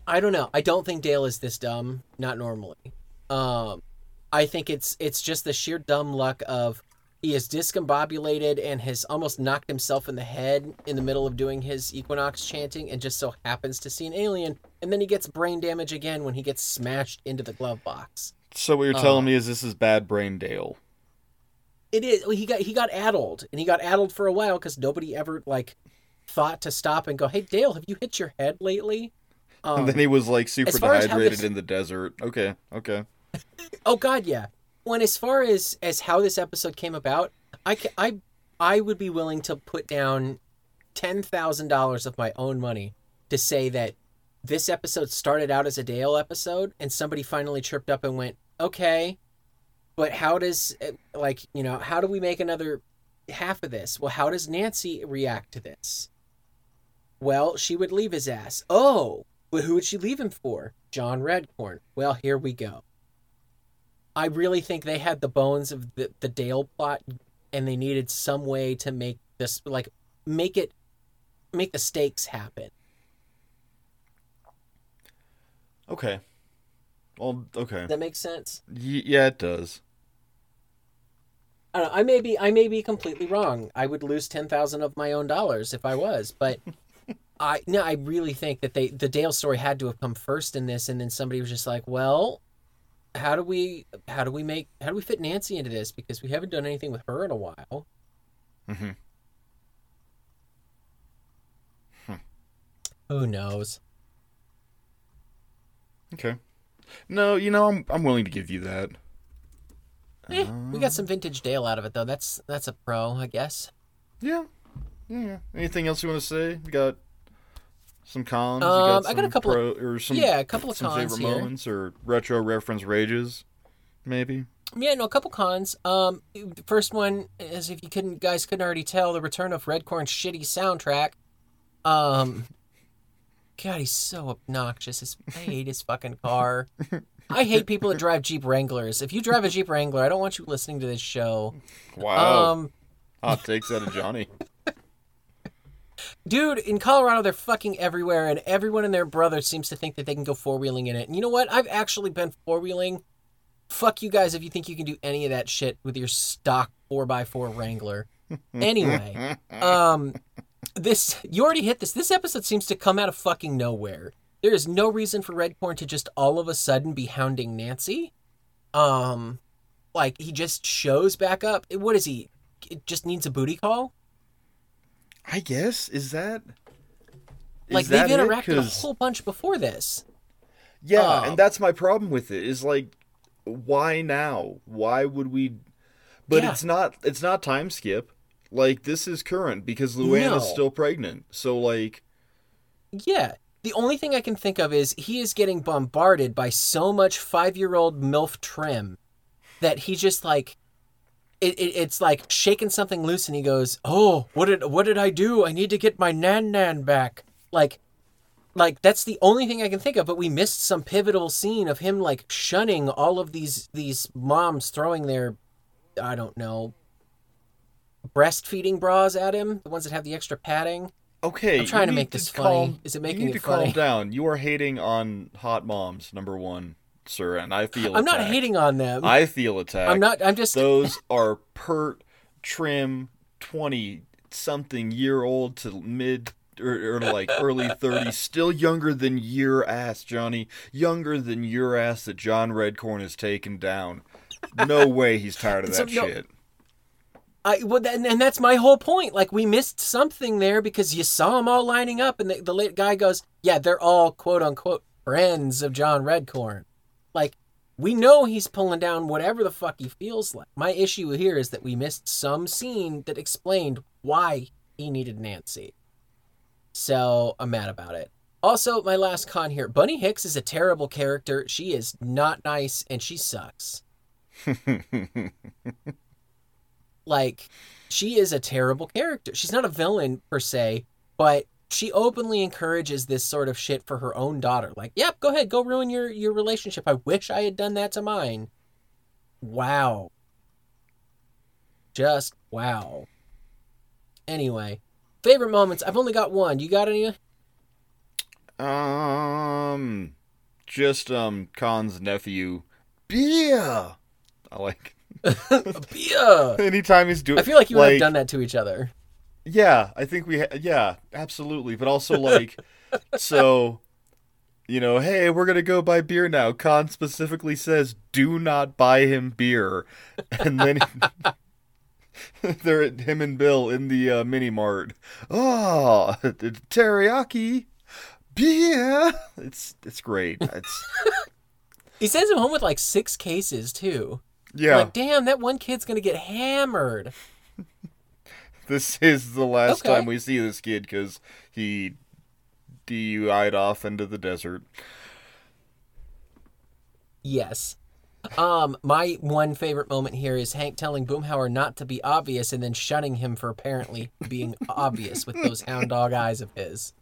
I don't know. I don't think Dale is this dumb. Not normally. Um, I think it's it's just the sheer dumb luck of he is discombobulated and has almost knocked himself in the head in the middle of doing his equinox chanting and just so happens to see an alien and then he gets brain damage again when he gets smashed into the glove box. So what you're telling Uh. me is this is bad brain Dale. It is he got he got addled and he got addled for a while because nobody ever like thought to stop and go, "Hey Dale, have you hit your head lately?" Um, <laughs> and then he was like super as far as how dehydrated this- in the desert. Okay, okay. <laughs> Oh God, yeah. When as far as as how this episode came about, I I I would be willing to put down $10,000 of my own money to say that this episode started out as a Dale episode and somebody finally tripped up and went, okay, but how does, eh, like, you know, how do we make another half of this? Well, how does Nancy react to this? Well, she would leave his ass. Oh, but who would she leave him for? John Redcorn. Well, here we go. I really think they had the bones of the, the Dale plot and they needed some way to make this like make it make the stakes happen. Okay. Well, okay. That makes sense? Y- yeah, it does. I don't know, I may be I may be completely wrong. I would lose ten thousand of my own dollars if I was, but <laughs> I no, I really think that they the Dale story had to have come first in this, and then somebody was just like, well, how do we how do we make how do we fit Nancy into this because we haven't done anything with her in a while. Mm-hmm. Who knows? Okay. No, you know, I'm I'm willing to give you that. Eh, we got some vintage Dale out of it though. That's that's a pro, I guess. Yeah. Yeah. Anything else you want to say? We got some cons. Um, got I got a couple pro, or some yeah, a couple of cons here. moments or retro reference rages, maybe. Yeah, no, a couple cons. Um, the first one is if you couldn't guys couldn't already tell the return of Redcorn's shitty soundtrack. Um, God, he's so obnoxious. His, I hate his fucking car. I hate people that drive Jeep Wranglers. If you drive a Jeep Wrangler, I don't want you listening to this show. Wow. Um, Hot takes out of Jonny. <laughs> dude, in Colorado, they're fucking everywhere, and everyone and their brother seems to think that they can go four wheeling in it. And you know what? I've actually been four wheeling. Fuck you guys if you think you can do any of that shit with your stock four x four Wrangler. <laughs> Anyway, um, this you already hit this. This episode seems to come out of fucking nowhere. There is no reason for Redcorn to just all of a sudden be hounding Nancy. Um, like he just shows back up. What is he? It just needs a booty call. I guess is that. is like that they've interacted a whole bunch before this. Yeah, Um, and that's my problem with it. Is like, why now? Why would we? But Yeah. it's not. It's not time skip. Like this is current because Luann No. is still pregnant. So like, Yeah. The only thing I can think of is he is getting bombarded by so much five year old MILF trim that he just like it, it, it's like shaking something loose and he goes, Oh, what did what did I do? I need to get my nan nan back. Like like that's the only thing I can think of, but we missed some pivotal scene of him like shunning all of these these moms throwing their I don't know breastfeeding bras at him, the ones that have the extra padding. okay, I'm trying to make this funny. Is it making you need it to calm down. You are hating on hot moms, number one, sir, and I feel. I'm not hating on them. I feel attacked. I'm not. I'm just. Those <laughs> are pert, trim, twenty something year old to mid or, or like early <laughs> 30s, still younger than your ass, Jonny. Younger than your ass that John Redcorn has taken down. No <laughs> way he's tired of So, that no- shit. I well, that, and that's my whole point. Like we missed something there because you saw them all lining up, and the, the late guy goes, "Yeah, they're all quote unquote friends of John Redcorn." Like we know he's pulling down whatever the fuck he feels like. My issue here is that we missed some scene that explained why he needed Nancy. So I'm mad about it. Also, my last con here: Bunny Hicks is a terrible character. She is not nice, and she sucks. <laughs> like she is a terrible character. She's not a villain per se, but she openly encourages this sort of shit for her own daughter. Like, yep, go ahead, go ruin your your relationship. I wish I had done that to mine. Wow. Just wow. Anyway, favorite moments. I've only got one. You got any? Um, just um, Kahn's nephew, Bia. I like <laughs> Yeah. <laughs> anytime he's doing. I feel like you and I've done that to each other. Yeah, I think we. Ha- yeah, absolutely. But also like, so, you know, hey, we're gonna go buy beer now. Kahn specifically says, do not buy him beer, and then <laughs> they're at him and Bill in the uh, mini mart. Oh, teriyaki beer. It's it's great. It's <laughs> He sends him home with like six cases too. yeah. Like, damn, that one kid's gonna get hammered. <laughs> this is the last Okay. time we see this kid because he DUI'd off into the desert. Yes. Um, my one favorite moment here is Hank telling Boomhauer not to be obvious and then shunning him for apparently being <laughs> obvious with those hound dog eyes of his.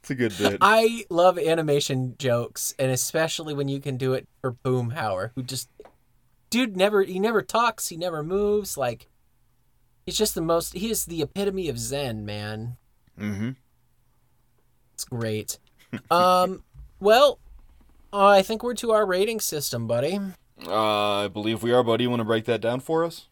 It's a good bit. I love animation jokes, and especially when you can do it for Boomhauer, who just dude never he never talks, he never moves, like he's just the most he is the epitome of Zen, man. mm-hmm. It's great. <laughs> um well, uh, I think we're to our rating system, buddy. Uh, I believe we are, buddy. You want to break that down for us?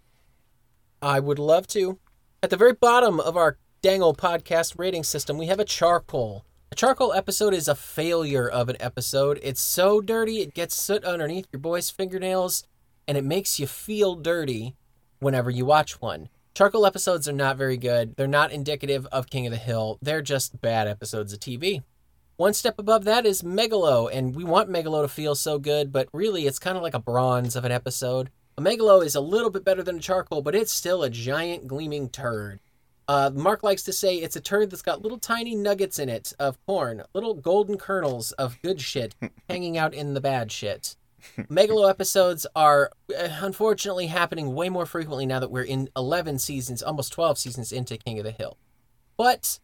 I would love to. At the very bottom of our dang old podcast rating system, we have a charcoal. A charcoal episode is a failure of an episode. It's so dirty, it gets soot underneath your boy's fingernails, and it makes you feel dirty whenever you watch one. Charcoal episodes are not very good. They're not indicative of King of the Hill. They're just bad episodes of TV. One step above that is Megalo, and we want Megalo to feel so good, but really it's kind of like a bronze of an episode. A Megalo is a little bit better than a charcoal, but it's still a giant gleaming turd. Uh, Mark likes to say it's a turd that's got little tiny nuggets in it of corn, little golden kernels of good shit <laughs> hanging out in the bad shit. Megalo episodes are uh, unfortunately happening way more frequently now that we're in 11 seasons, almost 12 seasons into King of the Hill. But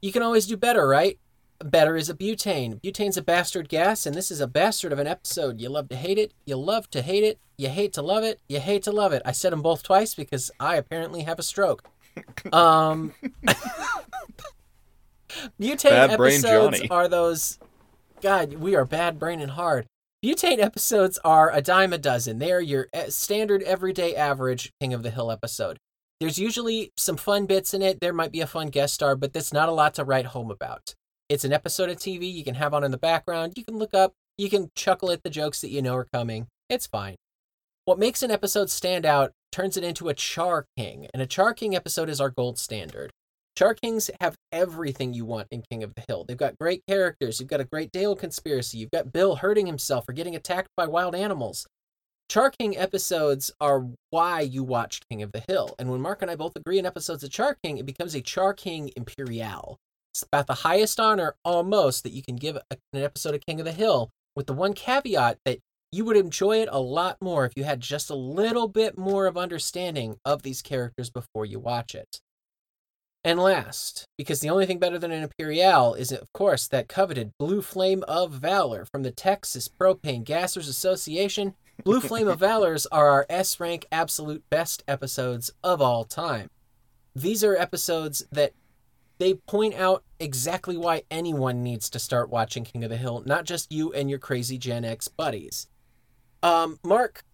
you can always do better, right? Better is a butane. Butane's a bastard gas, and this is a bastard of an episode. You love to hate it, you love to hate it, you hate to love it, you hate to love it. I said them both twice because I apparently have a stroke. Um, <laughs> butane Bad episodes are those. God, we are bad brain and hard. Butane episodes are a dime a dozen. They are your eh, standard everyday average King of the Hill episode. There's usually some fun bits in it. There might be a fun guest star, but that's not a lot to write home about. It's an episode of TV you can have on in the background. You can look up, you can chuckle at the jokes that you know are coming. It's fine. What makes an episode stand out turns it into a Char King, and a Char King episode is our gold standard. Char Kings have everything you want in King of the Hill. They've got great characters. You've got a great Dale conspiracy. You've got Bill hurting himself or getting attacked by wild animals. Char King episodes are why you watched King of the Hill. And when Mark and I both agree in episodes of Char King, it becomes a Char King Imperial. It's about the highest honor, almost, that you can give an episode of King of the Hill, with the one caveat that you would enjoy it a lot more if you had just a little bit more of understanding of these characters before you watch it. And last, because the only thing better than an Imperial is, of course, that coveted Blue Flame of Valor from the Texas Propane Gassers Association. Blue Flame of <laughs> Valors are our S rank absolute best episodes of all time. These are episodes that they point out exactly why anyone needs to start watching King of the Hill, not just you and your crazy Gen X buddies. Um, Mark,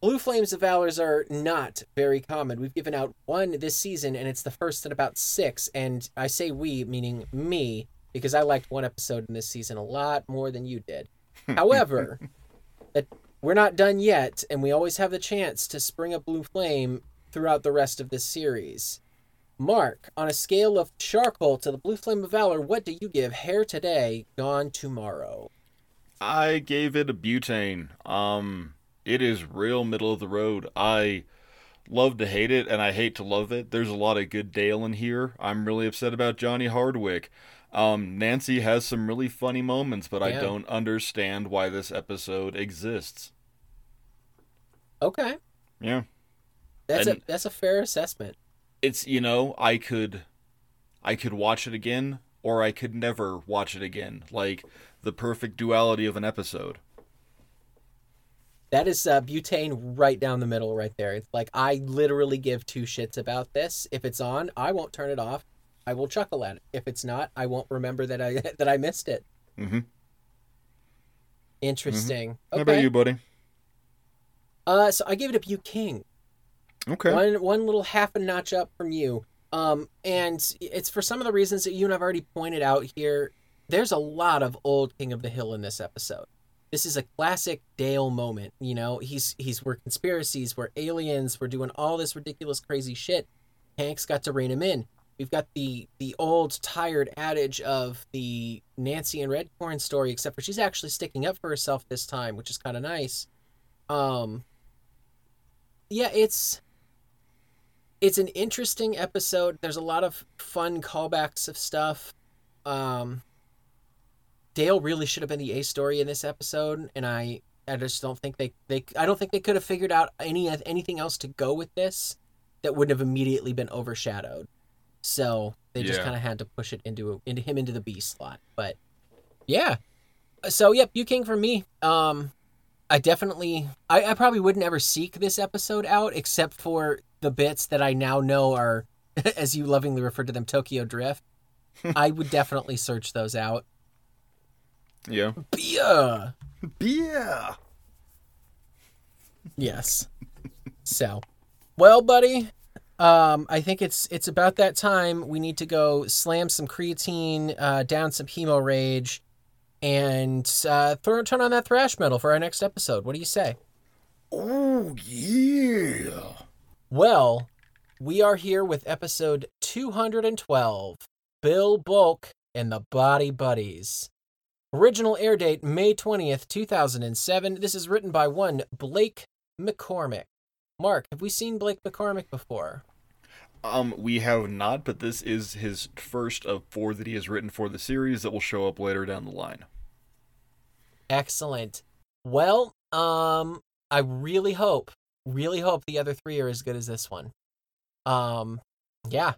Blue Flames of Valors are not very common. We've given out one this season, and it's the first in about six. And I say we, meaning me, because I liked one episode in this season a lot more than you did. <laughs> However, we're not done yet, and we always have the chance to spring a blue flame throughout the rest of this series. Mark, on a scale of charcoal to the blue flame of valor, what do you give hair today, gone tomorrow? I gave it a butane. Um, it is real middle of the road. I love to hate it, and I hate to love it. There's a lot of good Dale in here. I'm really upset about Johnny Hardwick. Um, Nancy has some really funny moments, but I don't understand why this episode exists. Okay, Yeah. that's a that's a fair assessment. It's, you know, I could I could watch it again or I could never watch it again. Like the perfect duality of an episode. That is uh, butane right down the middle, right there. It's like I literally give two shits about this. If it's on, I won't turn it off. I will chuckle at it. If it's not, I won't remember that I <laughs> that I missed it. Mm-hmm. Interesting. How Okay. about you, buddy? Uh, so I gave it a King. Okay. One one little half a notch up from you. Um, and it's for some of the reasons that you and I've already pointed out here. There's a lot of old King of the Hill in this episode. This is a classic Dale moment. You know, he's he's we're conspiracies, we're aliens, we're doing all this ridiculous, crazy shit. Hank's got to rein him in. We've got the the old tired adage of the Nancy and Redcorn story, except for she's actually sticking up for herself this time, which is kind of nice. Um, yeah, it's it's an interesting episode. There's a lot of fun callbacks of stuff. Um, Dale really should have been the A story in this episode, and I I just don't think they they I don't think they could have figured out any anything else to go with this that wouldn't have immediately been overshadowed. So they just Yeah. kind of had to push it into into him into the B slot. But yeah, so yep, you King for me. Um, I definitely I, I probably wouldn't ever seek this episode out except for the bits that I now know are, <laughs> as you lovingly refer to them, Tokyo Drift. <laughs> I would definitely search those out. Yeah. Yeah. Yeah. Yes. So, well, buddy, um, I think it's it's about that time. We need to go slam some creatine, uh, down some hemo rage, and uh, throw, turn on that thrash metal for our next episode. What do you say? Oh yeah. Well, we are here with episode 212 Bill Bulk and the Body Buddies. Original air date May 20th, 2007. This is written by one Blake McCormick. Mark, have we seen Blake McCormick before? Um, we have not, but this is his first of four that he has written for the series that will show up later down the line. Excellent. Well, um, I really hope, really hope the other three are as good as this one. Um, yeah.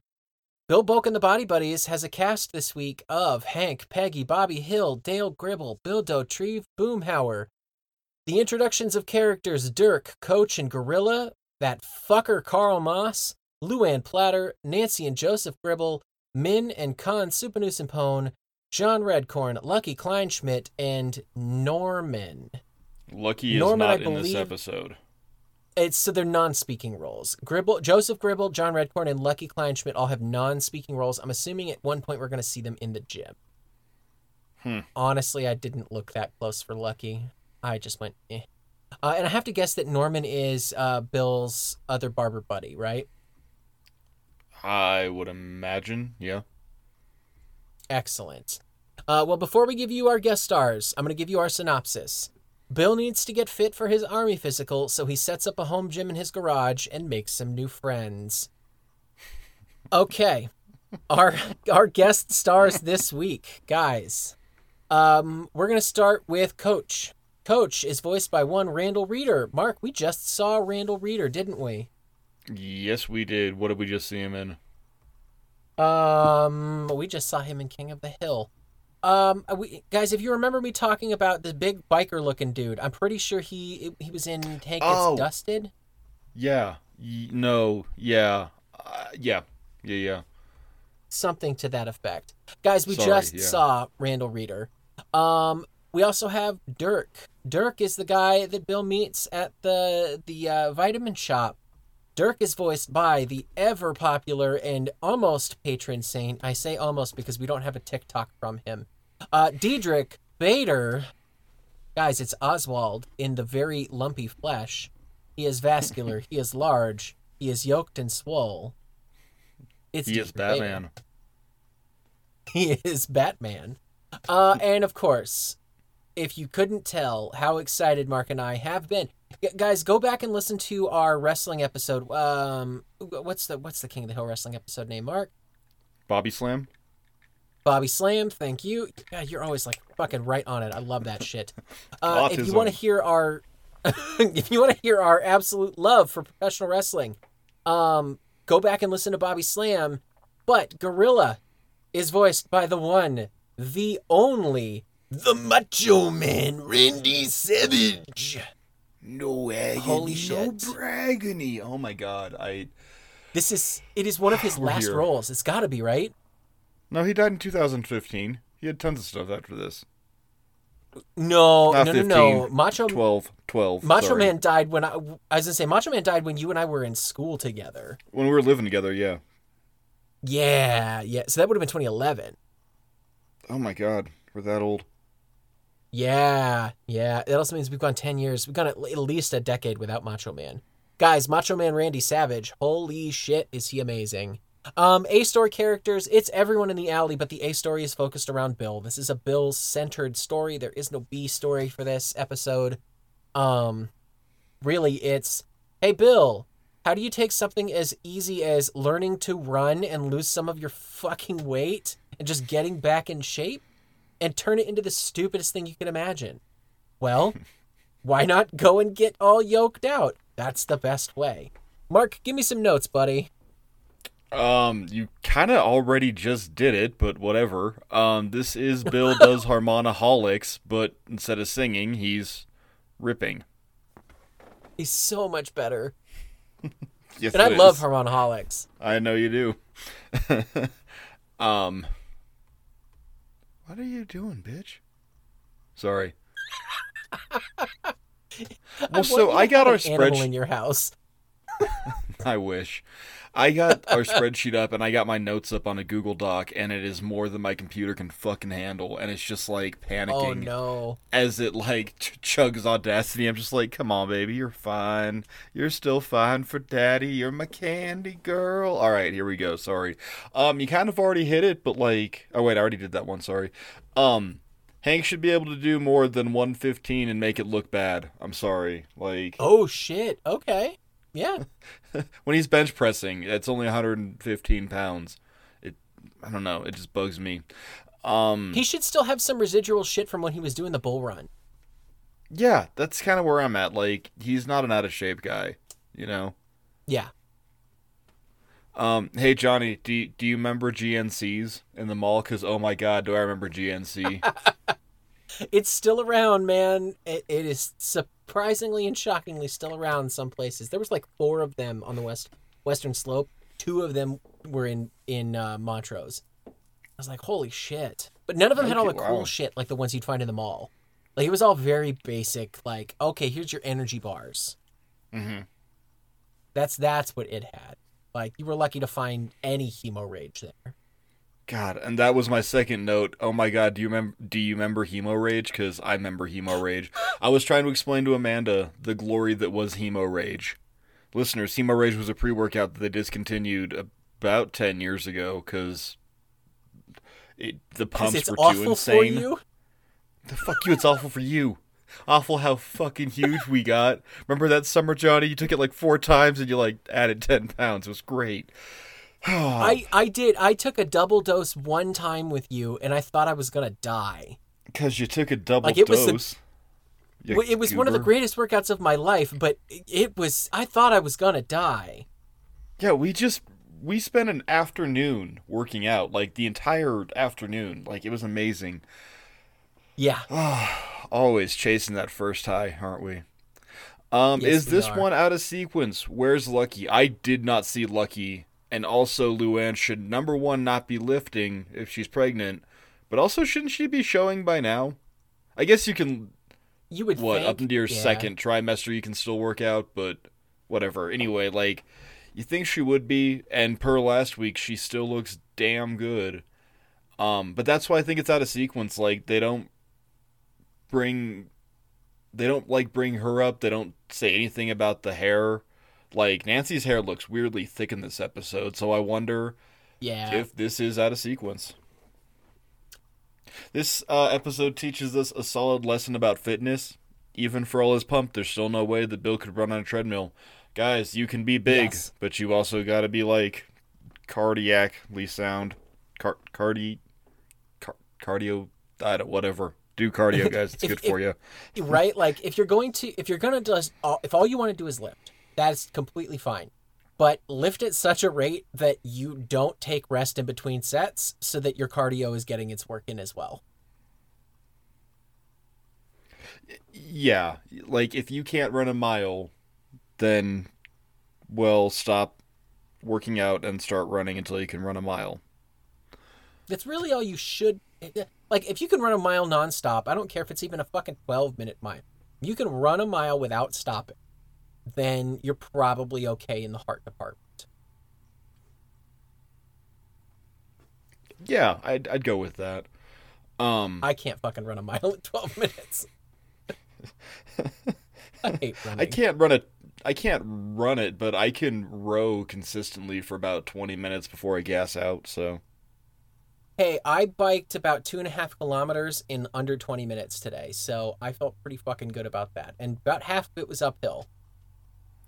Bill Bulk and the Body Buddies has a cast this week of Hank, Peggy, Bobby Hill, Dale Gribble, Bill Dauterive, Boomhauer. The introductions of characters Dirk, Coach, and Gorilla, that fucker Carl Moss, Luann Platter, Nancy and Joseph Gribble, Minh and Kahn Supanus and Pone, John Redcorn, Lucky Kleinschmidt, and Norman. Lucky is Norman, not I in this episode. It's so they're non-speaking roles. Gribble, Joseph Gribble, John Redcorn, and Lucky Kleinschmidt all have non-speaking roles. I'm assuming at one point we're going to see them in the gym. Hmm. Honestly, I didn't look that close for Lucky. I just went, eh. Uh, and I have to guess that Norman is uh, Bill's other barber buddy, right? I would imagine, yeah. Excellent. Uh, well, before we give you our guest stars, I'm going to give you our synopsis. Bill needs to get fit for his army physical, so he sets up a home gym in his garage and makes some new friends. Okay, our our guest stars this week, guys. Um, we're gonna start with Coach. Coach is voiced by one Randall Reeder. Mark, we just saw Randall Reeder, didn't we? Yes, we did. What did we just see him in? Um, we just saw him in King of the Hill. Um, we, guys, if you remember me talking about the big biker-looking dude, I'm pretty sure he he was in Hank Gets Oh. Dusted. Yeah. No. Yeah. Uh, yeah. Yeah. Yeah. something to that effect. Guys, we Sorry, just yeah. saw Randall Reeder. Um, we also have Dirk. Dirk is the guy that Bill meets at the the uh, vitamin shop. Dirk is voiced by the ever popular and almost patron saint. I say almost because we don't have a TikTok from him. Uh, Diedrich Bader. Guys, it's Oswald in the very lumpy flesh. He is vascular. he is large. He is yoked and swole. It's He is Diedrich Bader. Batman. He is Batman. Uh, and of course, if you couldn't tell how excited Mark and I have been, guys, go back and listen to our wrestling episode. Um, what's the what's the King of the Hill wrestling episode name? Mark Bobby Slam. Bobby Slam. Thank you. God, you're always like fucking right on it. I love that shit. <laughs> Uh, if you want to hear our, <laughs> if you want to hear our absolute love for professional wrestling, um, go back and listen to Bobby Slam. But Gorilla is voiced by the one, the only, the Macho Man, Randy Savage. No agony, Holy no shit. bragony. Oh my god. I This is it is one of his <sighs> last here. roles. It's got to be right. no. He died in 2015. He had tons of stuff after this. No, Not no, 15, no, no. Macho 12. 12. Macho sorry. Man died when I, I was gonna say Macho Man died when you and I were in school together. When we were living together, yeah. Yeah, yeah. So that would have been 2011. Oh my god. We're that old. Yeah, yeah. That also means we've gone 10 years. We've gone at at least a decade without Macho Man. Guys, Macho Man Randy Savage. Holy shit, is he amazing. Um, A story characters, it's everyone in the alley, but the A story is focused around Bill. This is a Bill centered story. There is no B story for this episode. Um, really, it's Hey, Bill, how do you take something as easy as learning to run and lose some of your fucking weight and just getting back in shape and turn it into the stupidest thing you can imagine? Well, <laughs> why not go and get all yoked out? That's the best way. Mark, give me some notes, buddy. Um, you kind of already just did it, but whatever. Um, this is Bill <laughs> does harmonaholics, but instead of singing, he's ripping. He's so much better. <laughs> Yes, And I it love is. harmonaholics. I know you do. um, what are you doing, bitch? Sorry. <laughs> well, so I got our animal in your house. <laughs> I wish. I got our spreadsheet up and I got my notes up on a Google Doc, and it is more than my computer can fucking handle, and it's just like panicking. Oh no. as it like ch- chugs Audacity. I'm just like, come on, baby, you're fine. You're still fine for daddy. You're my candy girl. All right, here we go. Sorry. Um, you kind of already hit it, but like, oh wait, I already did that one. Sorry. Um, Hank should be able to do more than 115 and make it look bad. I'm sorry. Like Oh shit. Okay. Yeah. <laughs> when he's bench pressing, it's only 115 pounds. It, I don't know. It just bugs me. Um, He should still have some residual shit from when he was doing the bull run. yeah, that's kind of where I'm at. Like he's not an out of shape guy, you know. Yeah. Um, hey Jonny, do you, do you remember GNCs in the mall? Cause oh my god, do I remember GNC? <laughs> It's still around, man. It, it is surprisingly and shockingly still around in some places. There was like four of them on the west western slope. Two of them were in in uh, Montrose. I was like, holy shit! But none of them had all the Okay, cool shit like the ones you'd find in the mall. Like it was all very basic. Like, okay, here's your energy bars. mm-hmm. That's that's what it had. Like you were lucky to find any hemo rage there. God, and that was my second note. Oh my god, do you remember? Do you remember Hemo Rage? Because I remember Hemo Rage. I was trying to explain to Amanda the glory that was Hemo Rage. Listeners, Hemo Rage was a pre-workout that they discontinued about ten years ago because the pumps were too insane. you. The fuck you! It's awful for you. Awful how fucking huge we got. Remember that summer, Jonny? You took it like four times and you like added ten pounds. It was great. <sighs> I I did. I took a double dose one time with you, and I thought I was gonna die. Because you took a double Like, it was the- dose. Well, It was one of the greatest workouts of my life, but it was. I thought I was gonna die. Yeah, we just we spent an afternoon working out, like the entire afternoon. Like it was amazing. Yeah. <sighs> Always chasing that first high, aren't we? Um, Yes, is this one out of sequence? Where's Lucky? I did not see Lucky, and also Luann should number one not be lifting if she's pregnant, but also shouldn't she be showing by now? I guess you can You would what think, up into your yeah. second trimester you can still work out but whatever anyway like you think she would be and per last week she still looks damn good um but that's why i think it's out of sequence like they don't bring they don't like bring her up they don't say anything about the hair like nancy's hair looks weirdly thick in this episode so i wonder Yeah. if this is out of sequence. This uh, episode teaches us a solid lesson about fitness. Even for all his pump, there's still no way that Bill could run on a treadmill. Guys, you can be big, Yes. but you also got to be like cardiacally sound, car- cardi, car- cardio, don't, whatever. Do cardio, guys. It's <laughs> If- good for you. right? Like if you're going to, if you're gonna just, if all you want to do is lift, that's completely fine. But lift at such a rate that you don't take rest in between sets, so that your cardio is getting its work in as well. Yeah, like if you can't run a mile, then well, stop working out and start running until you can run a mile. That's really all you should. Like if you can run a mile nonstop, I don't care if it's even a fucking twelve minute mile. You can run a mile without stopping, then you're probably okay in the heart department. Yeah, I'd I'd go with that. Um, I can't fucking run a mile in twelve <laughs> minutes. <laughs> I hate running. I can't run a I can't run it, but I can row consistently for about twenty minutes before I gas out. So Hey, I biked about two and a half kilometers in under 20 minutes today, so I felt pretty fucking good about that. And about half of it was uphill.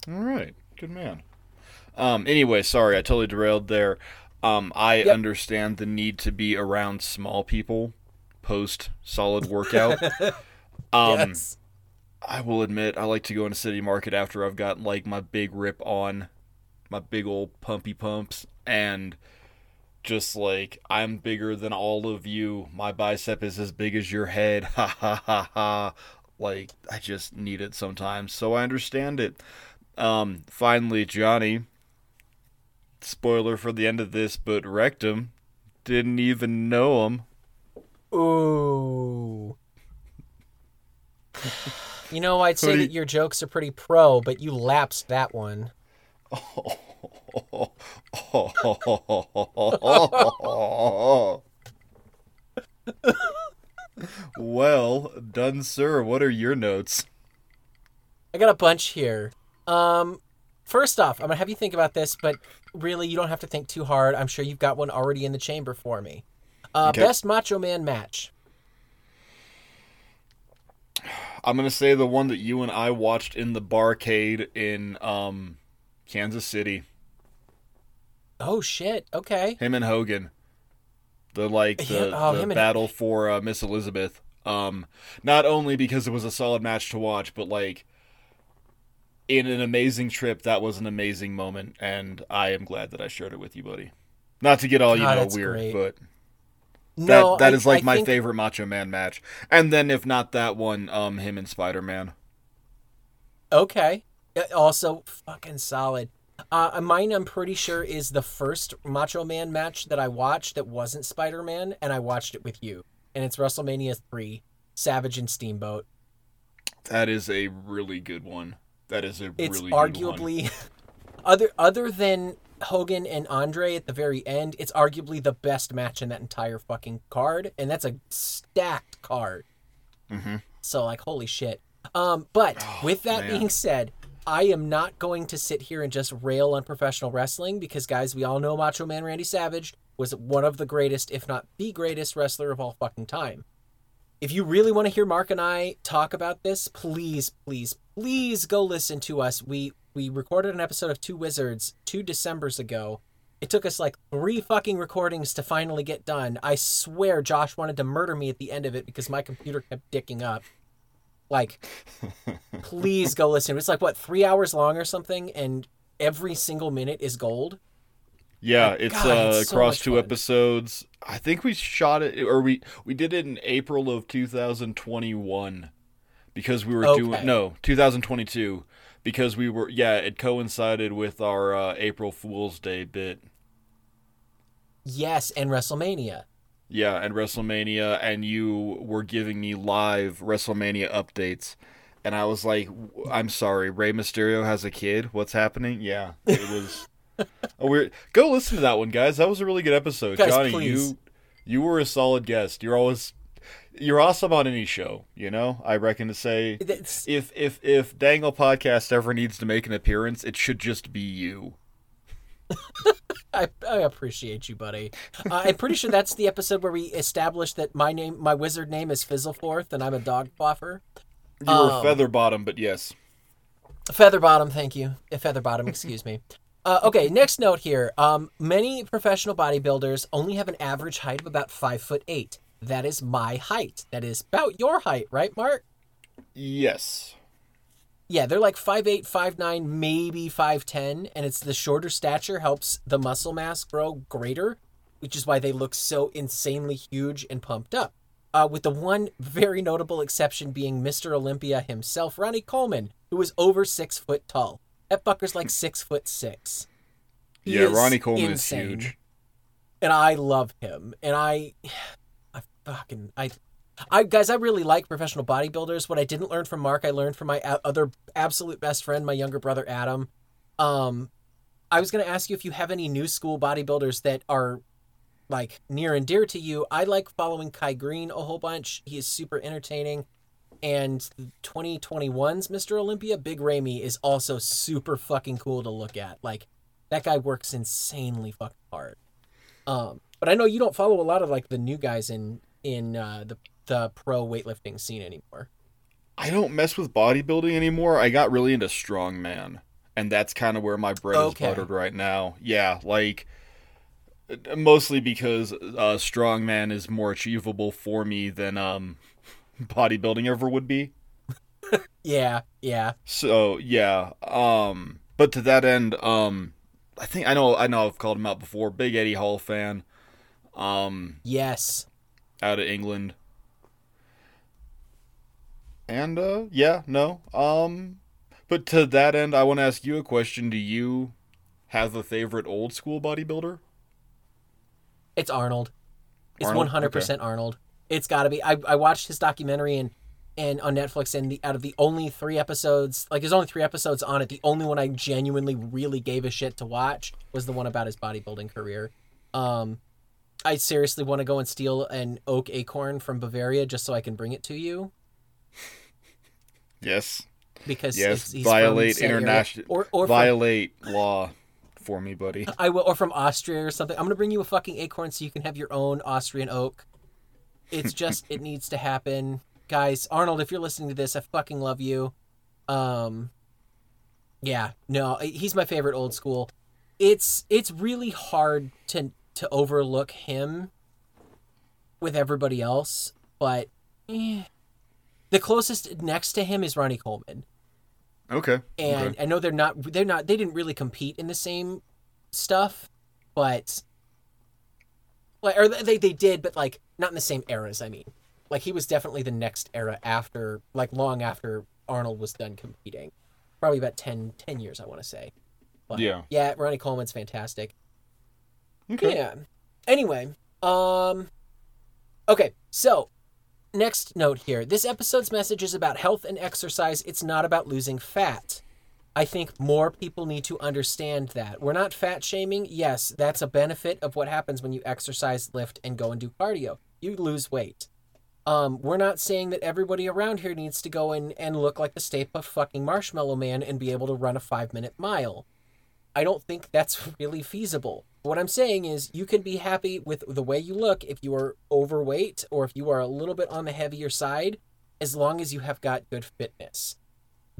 All right, good man. Um, anyway, sorry, I totally derailed there. Um, I Yep. understand the need to be around small people post solid workout. <laughs> um, yes. I will admit I like to go into City Market after I've got like my big rip on, my big old pumpy pumps, and just like I'm bigger than all of you. My bicep is as big as your head. <laughs> Ha ha ha ha. Like I just need it sometimes, so I understand it. Um, finally, Jonny. Spoiler for the end of this, but Rectum didn't even know him. Ooh. You know, I'd say do that your jokes are pretty pro, but you lapsed that one. <laughs> well done, sir. What are your notes? I got a bunch here. Um, first off, I'm gonna have you think about this, but really, you don't have to think too hard. I'm sure you've got one already in the chamber for me. Uh, Okay. Best Macho Man match. I'm gonna say the one that you and I watched in the barcade in um, Kansas City. Oh shit. Okay. Him and Hogan. The like the, Him- oh, the him and- battle for uh, Miss Elizabeth. Um, not only because it was a solid match to watch, but like in an amazing trip, that was an amazing moment, and I am glad that I shared it with you, buddy. Not to get all you know weird, great. but that No, that I- is like I my think- favorite Macho Man match. And then if not that one, um, him and Spider Man. Okay. Also, fucking solid. Uh, mine, I'm pretty sure, is the first Macho Man match that I watched that wasn't Spider Man, and I watched it with you. And it's WrestleMania 3, Savage and Steamboat. That is a really good one. That is a It's really good one. arguably, <laughs> other other than Hogan and Andre at the very end, it's arguably the best match in that entire fucking card, and that's a stacked card. Mm-hmm. So like, holy shit. Um, but with that man. being said, I am not going to sit here and just rail on professional wrestling because, guys, we all know Macho Man Randy Savage was one of the greatest, if not the greatest, wrestler of all fucking time. If you really want to hear Mark and I talk about this, please, please, please go listen to us. We we recorded an episode of Two Wizards two Decembers ago. It took us like three fucking recordings to finally get done. I swear Josh wanted to murder me at the end of it because my computer kept dicking up. Like, <laughs> please go listen. It's like what three hours long or something, and every single minute is gold. Yeah, it's God, uh, it's across much two fun. episodes. I think we shot it, or we we did it in April of 2021 because we were Okay. doing no 2022 because we were yeah it coincided with our uh, April Fool's Day bit. Yes, and WrestleMania. Yeah, and WrestleMania, and you were giving me live WrestleMania updates, and I was like, "I'm sorry, Rey Mysterio has a kid. What's happening?" Yeah, it was. A weird. Go listen to that one, guys. That was a really good episode, Guys, Jonny. please. You, you were a solid guest. You're always, you're awesome on any show. You know, I reckon to say. It's- If if if Dangle Podcast ever needs to make an appearance, it should just be you. I, I appreciate you, buddy. Uh, I'm pretty sure that's the episode where we established that my name, my wizard name, is Fizzleforth, and I'm a dog buffer. You were Um, feather bottom, but yes. Featherbottom, thank you. Featherbottom, excuse me. Uh, okay, next note here. Um, many professional bodybuilders only have an average height of about five foot eight. That is my height. That is about your height, right, Mark? Yes. Yeah, they're like 5'8, 5'9, maybe 5'10, and it's the shorter stature helps the muscle mass grow greater, which is why they look so insanely huge and pumped up. Uh, with the one very notable exception being Mr. Olympia himself, Ronnie Coleman, who is over six foot tall. That fucker's like six foot six. He yeah, Ronnie Coleman insane. is huge. and I love him. And I, <sighs> I fucking I, I guys, I really like professional bodybuilders. What I didn't learn from Mark, I learned from my other absolute best friend, my younger brother Adam. Um, I was gonna ask you if you have any new school bodybuilders that are like near and dear to you. I like following Kai Greene a whole bunch. He is super entertaining. And 2021's Mr. Olympia, Big Ramy, is also super fucking cool to look at. Like, that guy works insanely fucking hard. Um, but I know you don't follow a lot of like the new guys in in uh, the the pro weightlifting scene anymore. I don't mess with bodybuilding anymore. I got really into strongman. and that's kind of where my bread Okay. is buttered right now. Yeah, like mostly because uh, strongman is more achievable for me than um, bodybuilding ever would be. Yeah, yeah. So yeah, um, but to that end, um, I think I know I know I've called him out before. Big Eddie Hall fan, um, Yes. out of England, and uh, yeah, no, um, but to that end, I want to ask you a question. Do you have a favorite old school bodybuilder? It's Arnold. It's one hundred percent Arnold. It's got to be. I, I watched his documentary and and on Netflix, and the out of the only three episodes, like there's only three episodes on it. The only one I genuinely really gave a shit to watch was the one about his bodybuilding career. Um, I seriously want to go and steal an oak acorn from Bavaria just so I can bring it to you Yes, because yes. he's violate international, or or from, violate law for me, buddy. <laughs> I will, or from Austria or something. I'm gonna bring you a fucking acorn so you can have your own Austrian oak. It's <laughs> just it needs to happen, guys. Arnold, if you're listening to this, I fucking love you. Um, yeah, no, he's my favorite old school. It's it's really hard to to overlook him with everybody else, but eh. the closest next to him is Ronnie Coleman Okay, and okay. I know they're not they're not they didn't really compete in the same stuff, but like or they they did, but like not in the same eras. I mean, like he was definitely the next era after like long after Arnold was done competing, probably about 10, 10 years I want to say. But, Yeah. yeah, Ronnie Coleman's fantastic. okay. Yeah. Anyway, um okay, so next note here. This episode's message is about health and exercise. It's not about losing fat. I think more people need to understand that. We're not fat shaming. Yes, that's a benefit of what happens when you exercise, lift, and go and do cardio. You lose weight. Um, we're not saying that everybody around here needs to go in and look like the Stay Puft fucking Marshmallow Man and be able to run a five minute mile. I don't think that's <laughs> really feasible. What I'm saying is you can be happy with the way you look if you are overweight or if you are a little bit on the heavier side, as long as you have got good fitness.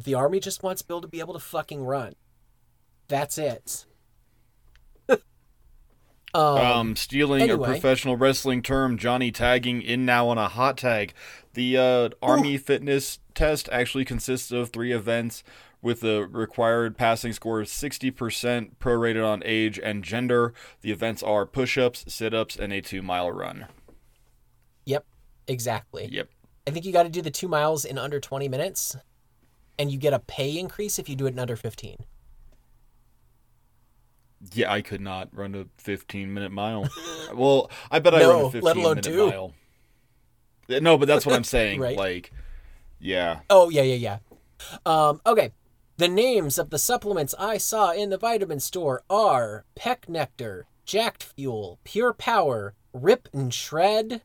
The army just wants Bill to be able to fucking run. That's it. <laughs> um, Um, stealing anyway. a professional wrestling term, Jonny tagging in now on a hot tag. The uh, Army fitness test actually consists of three events with the required passing score of 60% prorated on age and gender. The events are push ups, sit ups, and a two mile run. yep, exactly. Yep. I think you got to do the two miles in under 20 minutes, and you get a pay increase if you do it in under 15. Yeah, I could not run a 15 minute mile. <laughs> well, I bet I run a 15 let alone minute two. mile. No, but that's what I'm saying. <laughs> Right. Like, yeah. Oh yeah, yeah, yeah. Um, okay. The names of the supplements I saw in the vitamin store are Peck Nectar, Jacked Fuel, Pure Power, Rip and Shred,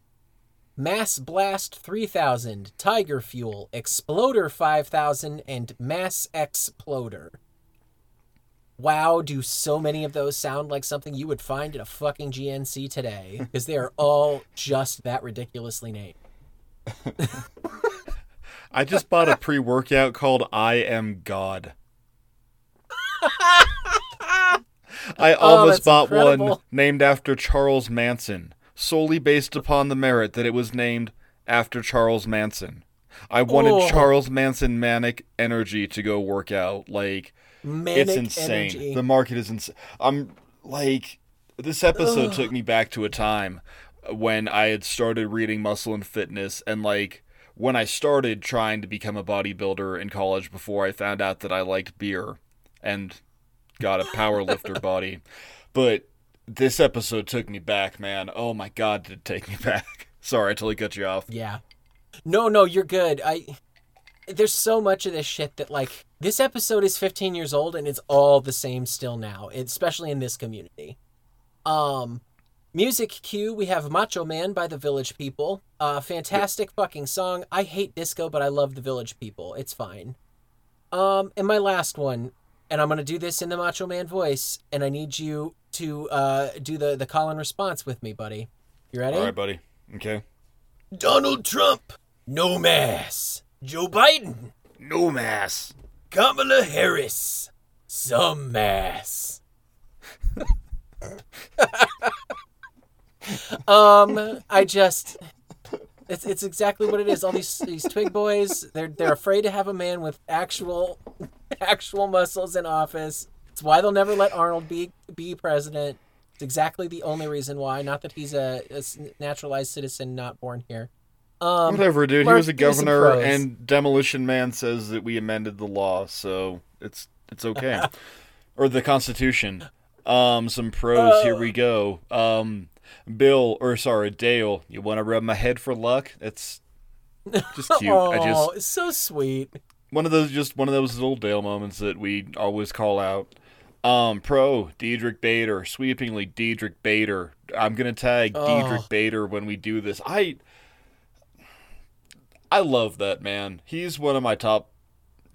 Mass Blast 3000, Tiger Fuel, Exploder 5000, and Mass Exploder. Wow, do so many of those sound like something you would find in a fucking GNC today? <laughs> Because they are all just that ridiculously named. <laughs> I just bought a pre workout called I Am God. <laughs> I oh, almost Oh, bought one named after Charles Manson, solely based upon the merit that it was named after Charles Manson. I wanted Oh. Charles Manson manic energy to go work out. Like, Manic it's insane. energy. The market is insane. I'm like, this episode took me back to a time when I had started reading Muscle and Fitness, and like when I started trying to become a bodybuilder in college before I found out that I liked beer and got a power lifter <laughs> body. But this episode took me back, man. Oh my god, did it take me <laughs> back? Sorry, I totally cut you off. Yeah. No, no, you're good. I there's so much of this shit that like this episode is 15 years old and it's all the same still now, especially in this community. Um music cue, we have Macho Man by the Village People. Uh fantastic fucking song. I hate disco, but I love the Village People. It's fine. Um and my last one, and I'm going to do this in the Macho Man voice and I need you to uh do the the call and response with me, buddy. You ready? All right, buddy. Okay. Donald Trump, no mass. Joe Biden, No mass. Kamala Harris, some mass. <laughs> um, I just it's it's exactly what it is. All these these twig boys, they're they're afraid to have a man with actual <laughs> actual muscles in office. It's why they'll never let Arnold be be president. It's exactly the only reason why. Not that he's a, a naturalized citizen, not born here. Um, Whatever, dude. He was a give me some governor, and Demolition Man says that we amended the law, so it's it's okay, <laughs> or the Constitution. Um, some pros. Here we go. Um, Bill, or sorry, Dale. You want to rub my head for luck? It's just cute. oh, I just <laughs> it's so sweet. One of those just one of those little Dale moments that we always call out. Um, pro Diedrich Bader, sweepingly Diedrich Bader. I'm gonna tag Oh. Diedrich Bader when we do this. I I love that man. He's one of my top,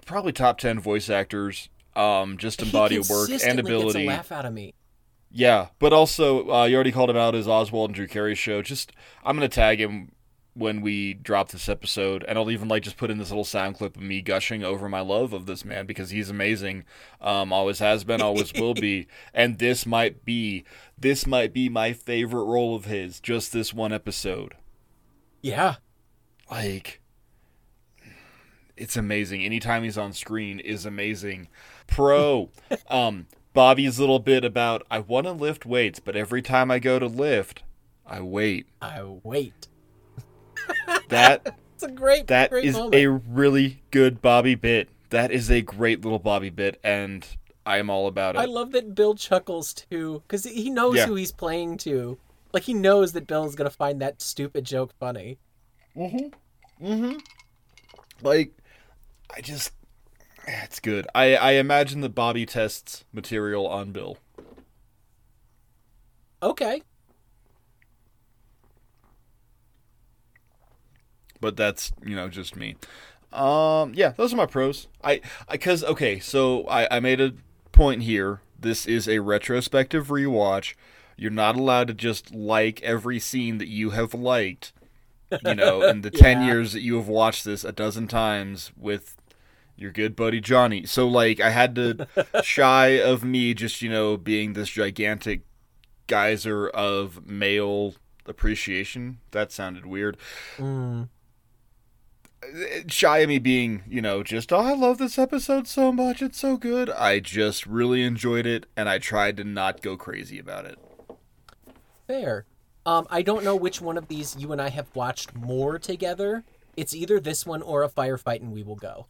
probably top ten voice actors. Um, just in He body of work and ability. Laugh out of me. Yeah, but also uh, you already called him out as Oswald and Drew Carey show. Just I'm gonna tag him when we drop this episode, and I'll even like just put in this little sound clip of me gushing over my love of this man because he's amazing. Um, always has been, always will be, <laughs> and this might be this might be my favorite role of his. Just this one episode, Yeah. like it's amazing. Anytime he's on screen is amazing. Pro, <laughs> um, Bobby's little bit about I want to lift weights, but every time I go to lift, I wait. I wait. That It's a great, that great is moment. a really good Bobby bit. That is a great little Bobby bit, and I am all about it. I love that Bill chuckles too, because he knows Yeah. who he's playing to. Like he knows that Bill's gonna find that stupid joke funny. Mhm. Mhm. Like, I just, it's good. I I imagine that Bobby tests material on Bill. Okay. But that's you know just me. Um, yeah, those are my pros. I because okay, so I I made a point here. This is a retrospective rewatch. You're not allowed to just like every scene that you have liked. You know, in the <laughs> ten years that you have watched this a dozen times with your good buddy Jonny. So like I had to <laughs> shy of me just, you know, being this gigantic geyser of male appreciation. That sounded weird Mm. Shy of me being, you know, just, oh, I love this episode so much. It's so good. I just really enjoyed it, and I tried to not go crazy about it. Fair. Um, I don't know which one of these you and I have watched more together. It's either this one or A Firefighting We Will Go.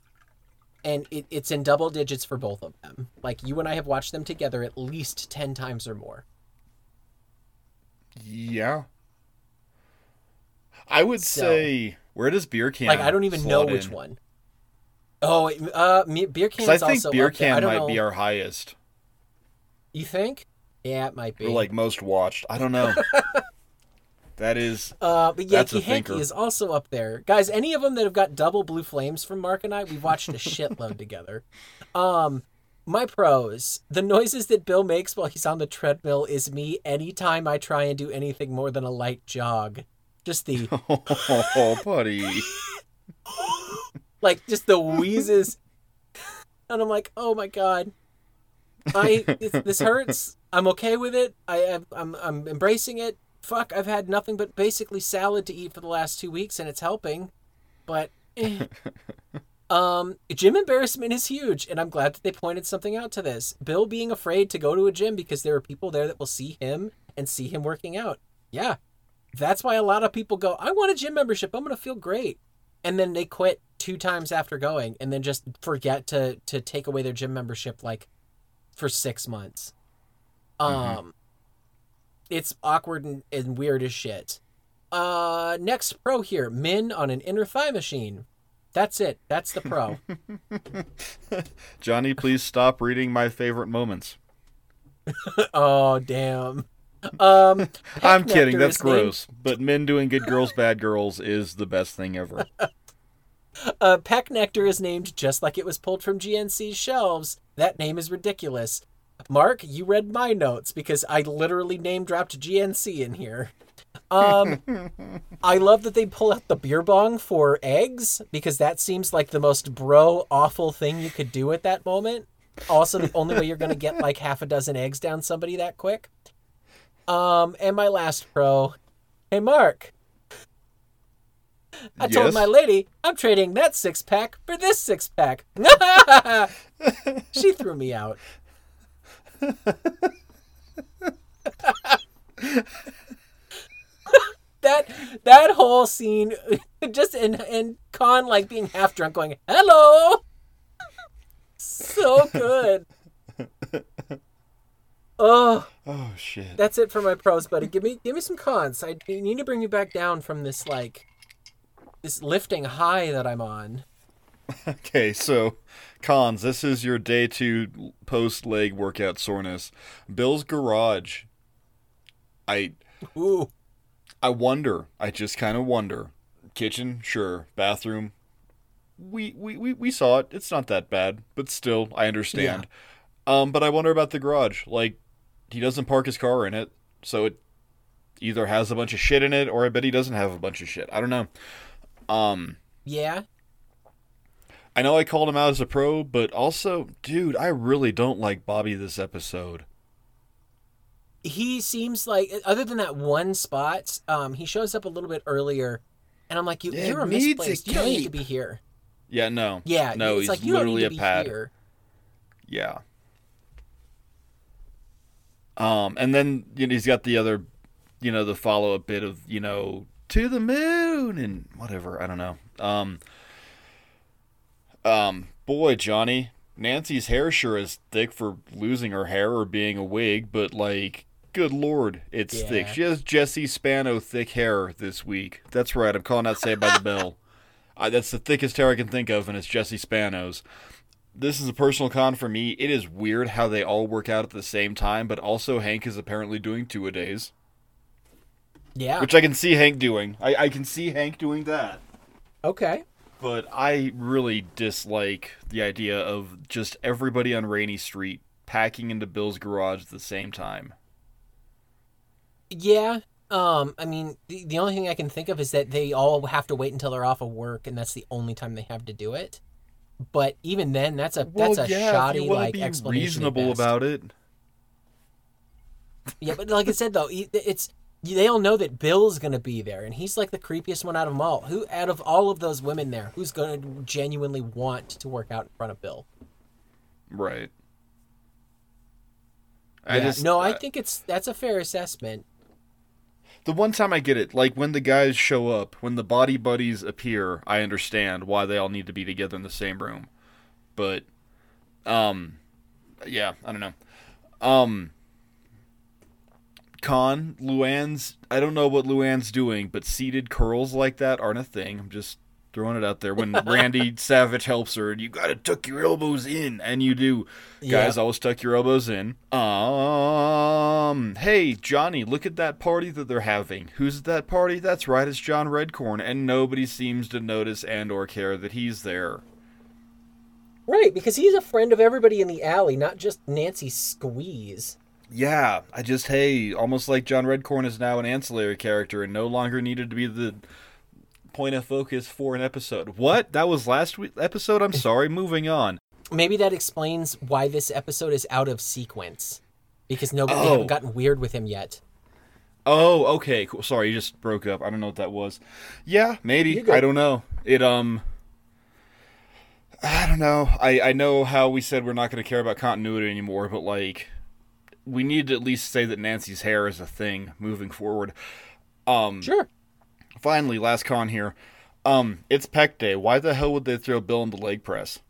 And it, it's in double digits for both of them. Like you and I have watched them together at least ten times or more. Yeah. I would So- say, where does Beer Can? like I don't even know which in? one. Oh, uh, beer can I think also Beer up there. I Can might know. be our highest, You think? Yeah, it might be. or like most watched. I don't know. <laughs> that is, Uh, but Yankee Hankee is also up there, guys. Any of them that have got double blue flames from Mark and I, we've watched a shitload <laughs> together. Um, my pros: the noises that Bill makes while he's on the treadmill is me anytime I try and do anything more than a light jog. Just the <laughs> oh, buddy. <laughs> like, just the wheezes, and I'm like, oh my god, I this hurts. I'm okay with it. I I'm, I'm I'm embracing it. Fuck, I've had nothing but basically salad to eat for the last two weeks, and it's helping. But eh. <laughs> um, gym embarrassment is huge, and I'm glad that they pointed something out to this. Bill being afraid to go to a gym because there are people there that will see him and see him working out. Yeah, that's why a lot of people go. I want a gym membership. I'm gonna feel great, and then they quit two times after going, and then just forget to to take away their gym membership like for six months. Um, it's awkward and, and weird as shit. Uh, next pro here, Minh on an inner thigh machine. That's it. That's the pro. <laughs> <laughs> <laughs> Jonny, please stop reading my favorite moments. oh damn. Um, <laughs> I'm kidding. That's is named- gross. But Minh doing good girls, bad girls is the best thing ever. <laughs> Uh, Peck Nectar is named just like it was pulled from GNC's shelves. That name is ridiculous. Mark, you read my notes because I literally name dropped GNC in here. Um, <laughs> I love that they pull out the beer bong for eggs because that seems like the most bro awful thing you could do at that moment. Also, the only way you're going to get like half a dozen eggs down somebody that quick. Um, and my last pro, hey Mark. I told my lady I'm trading that six pack for this six pack. <laughs> she threw me out. <laughs> that that whole scene, <laughs> just in and Kahn like being half drunk, going hello. So good. Oh, Oh shit. that's it for my pros, buddy. Give me give me some cons. I need to bring you back down from this like this lifting high that I'm on. <laughs> Okay, so cons. This is your day two post leg workout soreness. Bill's garage. I Ooh. I wonder. I just kind of wonder. Kitchen, sure. Bathroom. We, we we we saw it. It's not that bad, but still, I understand. Um, but I wonder about the garage. Like, he doesn't park his car in it, so it either has a bunch of shit in it, or I bet he doesn't have a bunch of shit. I don't know. Um, Yeah. I know I called him out as a pro, but also, dude, I really don't like Bobby this episode. He seems like other than that one spot, um, he shows up a little bit earlier and I'm like, you, Yeah, you're a misplaced. You don't need to be here. Yeah, no. Yeah, no, he's like you don't literally need a to be pad. here. Yeah. Um, and then you know he's got the other, you know, the follow up bit of you know to the moon and whatever. I don't know. Um. Um, boy, Jonny, Nancy's hair sure is thick for losing her hair or being a wig, but like, good lord, it's thick. She has Jesse Spano thick hair this week. That's right. I'm calling out Saved by the Bell. <laughs> I, that's the thickest hair I can think of, and it's Jesse Spano's this is a personal con for me. It is weird how they all work out at the same time, but also Hank is apparently doing two a days, Yeah. which I can see Hank doing. I, I can see Hank doing that. okay. But I really dislike the idea of just everybody on Rainey Street packing into Bill's garage at the same time. Yeah. Um, I mean, the, the only thing I can think of is that they all have to wait until they're off of work, and that's the only time they have to do it. But even then, that's a that's a shoddy wanna like be explanation. reasonable about it. Yeah, but like I said though, it's they all know that Bill's gonna be there, and he's like the creepiest one out of them all. Who out of all of those women there, who's gonna genuinely want to work out in front of Bill? Right. I yeah, no, I think it's that's a fair assessment. The one time I get it, like when the guys show up, when the body buddies appear, I understand why they all need to be together in the same room. But um yeah, I don't know. Um Con, Luann's I don't know what Luann's doing, but seated curls like that aren't a thing. I'm just throwing it out there. When Randy <laughs> Savage helps her, and you gotta tuck your elbows in, and you do. Guys, always tuck your elbows in. Um, hey Jonny, look at that party that they're having. Who's at that party? That's right, it's John Redcorn, and nobody seems to notice and or care that he's there. Right, because he's a friend of everybody in the alley, not just Nancy Squeeze. Yeah, I just hey, almost like John Redcorn is now an ancillary character and no longer needed to be the point of focus for an episode. What? That was last week episode. I'm sorry. Moving on. Maybe that explains why this episode is out of sequence. Because nobody Oh. haven't gotten weird with him yet. Oh, okay. Cool. Sorry, you just broke up. I don't know what that was. Yeah, maybe. I don't know. It um. I don't know. I I know how we said we're not going to care about continuity anymore, but like, we need to at least say that Nancy's hair is a thing moving forward. Um. Sure. Finally, last con here. Um, it's Peck Day. Why the hell would they throw Bill in the leg press?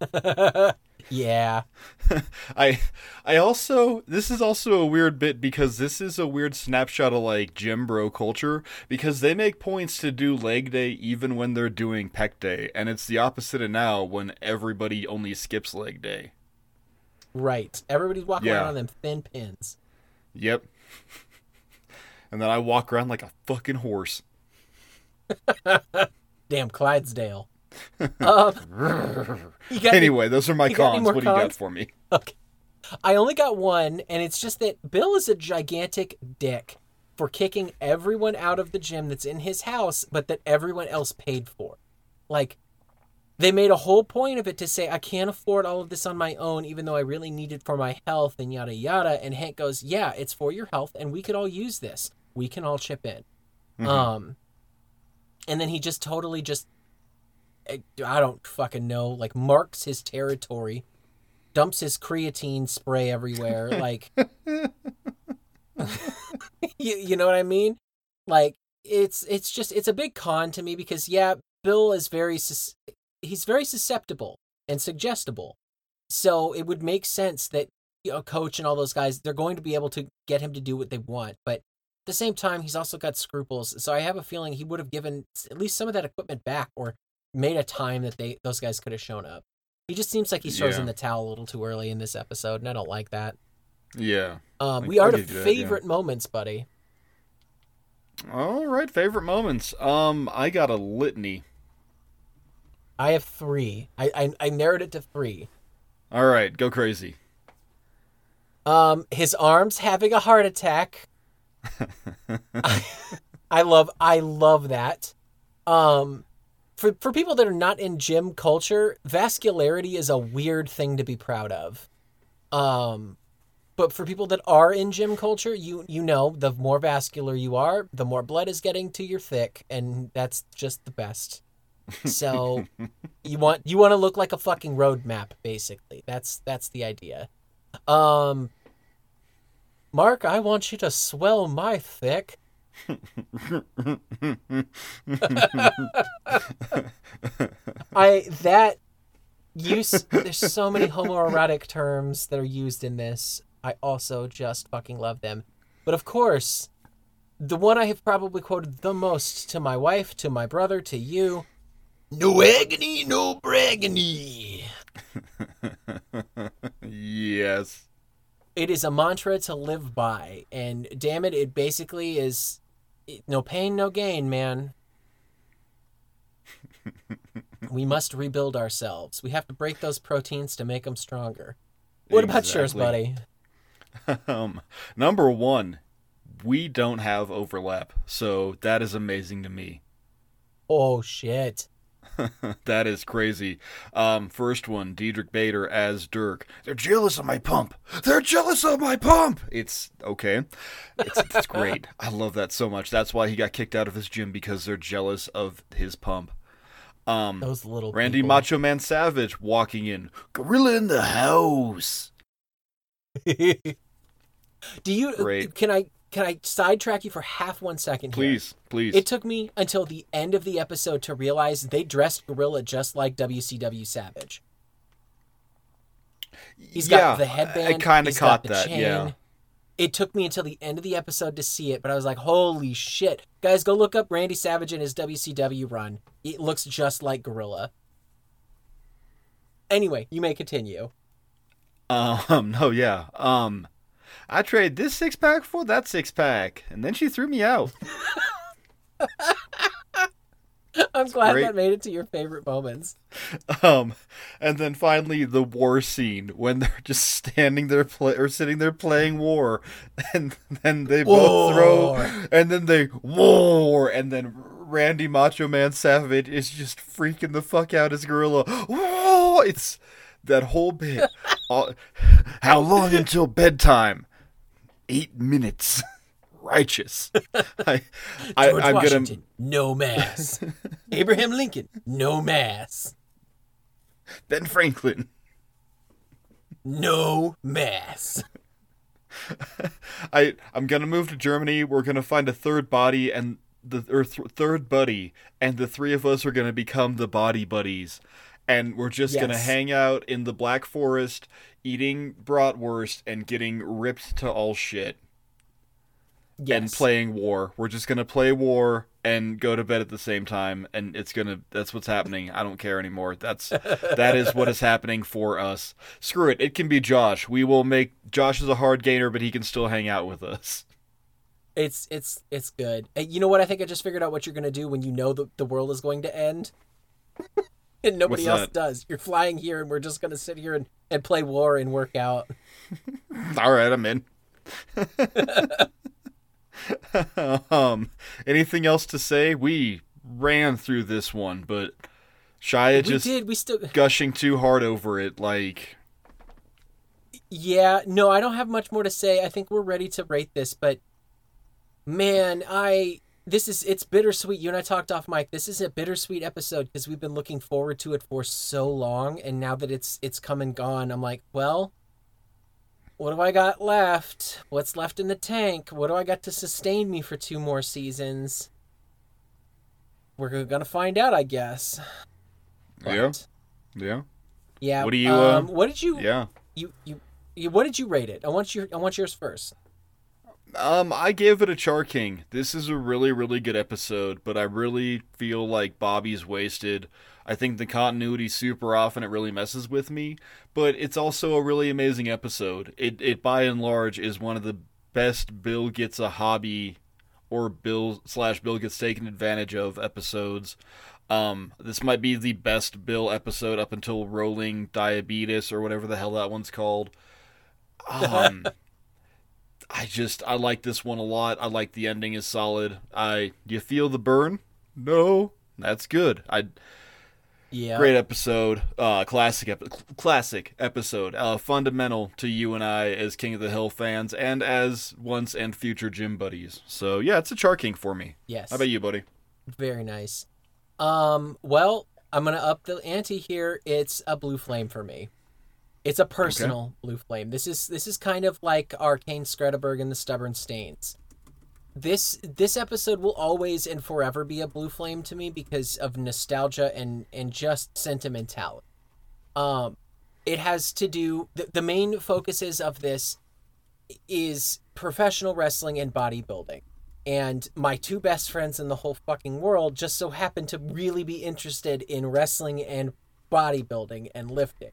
<laughs> Yeah. <laughs> I I also this is also a weird bit because this is a weird snapshot of like gym bro culture because they make points to do leg day even when they're doing pec day and it's the opposite of now when everybody only skips leg day. Right. Everybody's walking Yeah. around on them thin pins. Yep. And then I walk around like a fucking horse. <laughs> Damn Clydesdale. <laughs> um, you got any- Anyway, those are my cons. What do you got for me? <laughs> Okay. I only got one, and it's just that Bill is a gigantic dick for kicking everyone out of the gym that's in his house, but that everyone else paid for. Like, they made a whole point of it to say I can't afford all of this on my own, even though I really need it for my health and yada yada. And Hank goes, "Yeah, it's for your health, and we could all use this. We can all chip in." Mhm. Um, and then he just totally just, I I don't fucking know, like marks his territory, dumps his creatine spray everywhere, <laughs> like, <laughs> you, you know what I mean? Like it's it's just it's a big con to me because yeah, Bill is very sus- he's very susceptible and suggestible, so it would make sense that a coach and all those guys they're going to be able to get him to do what they want, but the same time, he's also got scruples. So I have a feeling he would have given at least some of that equipment back or made a time that they those guys could have shown up. He just seems like he throws in the towel a little too early in this episode, and I don't like that. Yeah. Um, we are to you that, yeah. favorite moments, buddy. All right, favorite moments. Um, I got a litany. I have three. I, I I narrowed it to three. All right, go crazy. Um, his arms having a heart attack. I, <laughs> I love I love that. Um, for for people that are not in gym culture, vascularity is a weird thing to be proud of. Um, but for people that are in gym culture, you you know, the more vascular you are, the more blood is getting to your thick, and that's just the best. So <laughs> you want you want to look like a fucking road map, basically. That's that's the idea. Um, Mark, I want you to swell my thick. I that use there's so many homoerotic terms that are used in this. I also just fucking love them. But of course, the one I have probably quoted the most to my wife, to my brother, to you. No agony, no braggany. <laughs> yes. It is a mantra to live by, and damn it, it basically is no pain, no gain, man. <laughs> we must rebuild ourselves. We have to break those proteins to make them stronger. What about yours, buddy? Um, number one, we don't have overlap, so that is amazing to me. Oh shit. <laughs> that is crazy. Um, first one, Diedrich Bader as Dirk. They're jealous of my pump. They're jealous of my pump. It's okay. It's, it's great. <laughs> I love that so much. That's why he got kicked out of his gym because they're jealous of his pump. Um, Those little Randy people. Macho Man Savage walking in. Gorilla in the house. <laughs> Do you Great. can I can I sidetrack you for half one second here? Please, please. It took me until the end of the episode to realize they dressed Gorilla just like WCW Savage. He's got the headband. I kind of caught that. chain. Yeah. It took me until the end of the episode to see it, but I was like, "Holy shit, guys! Go look up Randy Savage and his WCW run. It looks just like Gorilla." Anyway, you may continue. Um, <laughs> no, yeah. Um, I trade this six pack for that six pack, and then she threw me out. <laughs> I'm glad great. that made it to your favorite moments. Um, and then finally the war scene when they're just standing there play or sitting there playing war, <laughs> and then they both throw, and then they war, and then Randy Macho Man Savage is just freaking the fuck out as Gorilla. Whoa! It's that whole bit. <laughs> All- How long until bedtime? Eight minutes. <laughs> Righteous. <laughs> I, I, George I'm gonna. Washington, no mass. Abraham Lincoln, no mass. Ben Franklin. No mass. I I'm gonna move to Germany. We're gonna find a third body and the or th- third buddy, and the three of us are gonna become the body buddies, and we're just gonna hang out in the Black Forest, eating bratwurst and getting ripped to all shit Yes. and playing war. We're just gonna play war and go to bed at the same time, and it's gonna that's what's happening. I don't care anymore. That's that is what is happening for us. Screw it. It can be Josh. We will make Josh is a hard gainer, but he can still hang out with us. It's it's it's good. You know what? I think I just figured out what you're gonna do when you know the the world is going to end, and nobody What's else that? does. You're flying here, and we're just gonna sit here and, and play war and work out. <laughs> All right, I'm in. <laughs> um, anything else to say? We ran through this one, but Shia we just did. We still. gushing too hard over it. Like, Yeah, no, I don't have much more to say. I think we're ready to rate this, but man, I this is it's bittersweet. You and I talked off mic. This is a bittersweet episode because we've been looking forward to it for so long, and now that it's it's come and gone, I'm like, well, what do I got left? What's left in the tank? What do I got to sustain me for two more seasons? We're gonna find out, I guess. yeah, But, yeah, yeah. What do you, uh, Um, what did you? yeah. You, you, you. What did you rate it? I want your. I want yours first. Um, I gave it a Char King. This is a really, really good episode, but I really feel like Bobby's wasted. I think the continuity super often it really messes with me, but it's also a really amazing episode. It it by and large is one of the best Bill gets a hobby or Bill slash Bill gets taken advantage of episodes. Um, this might be the best Bill episode up until Rolling Diabetes or whatever the hell that one's called. <laughs> Um, I just I like this one a lot. I like the ending is solid. I do you feel the burn? No, that's good. I Yeah. great episode. Uh, classic ep- classic episode. Uh, fundamental to you and I as King of the Hill fans and as once and future gym buddies. So yeah, it's a Char King for me. Yes. How about you, buddy? Very nice. Um, well, I'm gonna up the ante here. It's a blue flame for me. It's a personal blue flame. This is this is kind of like Arcane Skredeberg and the Stubborn Stains. This this episode will always and forever be a blue flame to me because of nostalgia and and just sentimentality. Um, it has to do the, the main focuses of this is professional wrestling and bodybuilding and my two best friends in the whole fucking world just so happen to really be interested in wrestling and bodybuilding and lifting.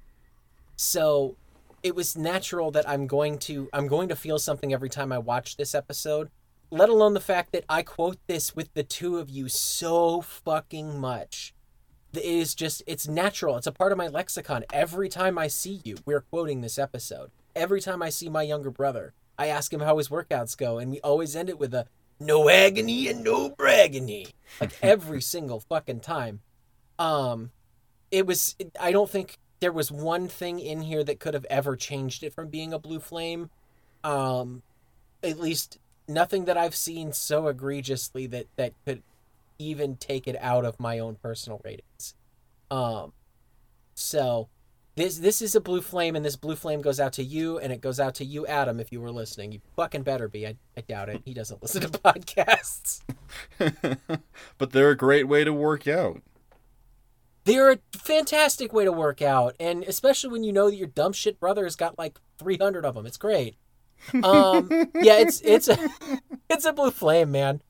So it was natural that I'm going to I'm going to feel something every time I watch this episode, let alone the fact that I quote this with the two of you so fucking much. It is just it's natural. It's a part of my lexicon. Every time I see you, we're quoting this episode. Every time I see my younger brother, I ask him how his workouts go, and we always end it with a no agony and no braggony. Like <laughs> every single fucking time. Um it was I don't think there was one thing in here that could have ever changed it from being a blue flame. Um at least nothing that I've seen so egregiously that that could even take it out of my own personal ratings. Um so this this is a blue flame and this blue flame goes out to you and it goes out to you Adam if you were listening. You fucking better be. I, I doubt it. He doesn't listen to <laughs> podcasts. <laughs> but they're a great way to work out. They're a fantastic way to work out, and especially when you know that your dumb shit brother has got like 300 of them. It's great. Um, <laughs> yeah, it's it's a <laughs> it's a blue flame, man.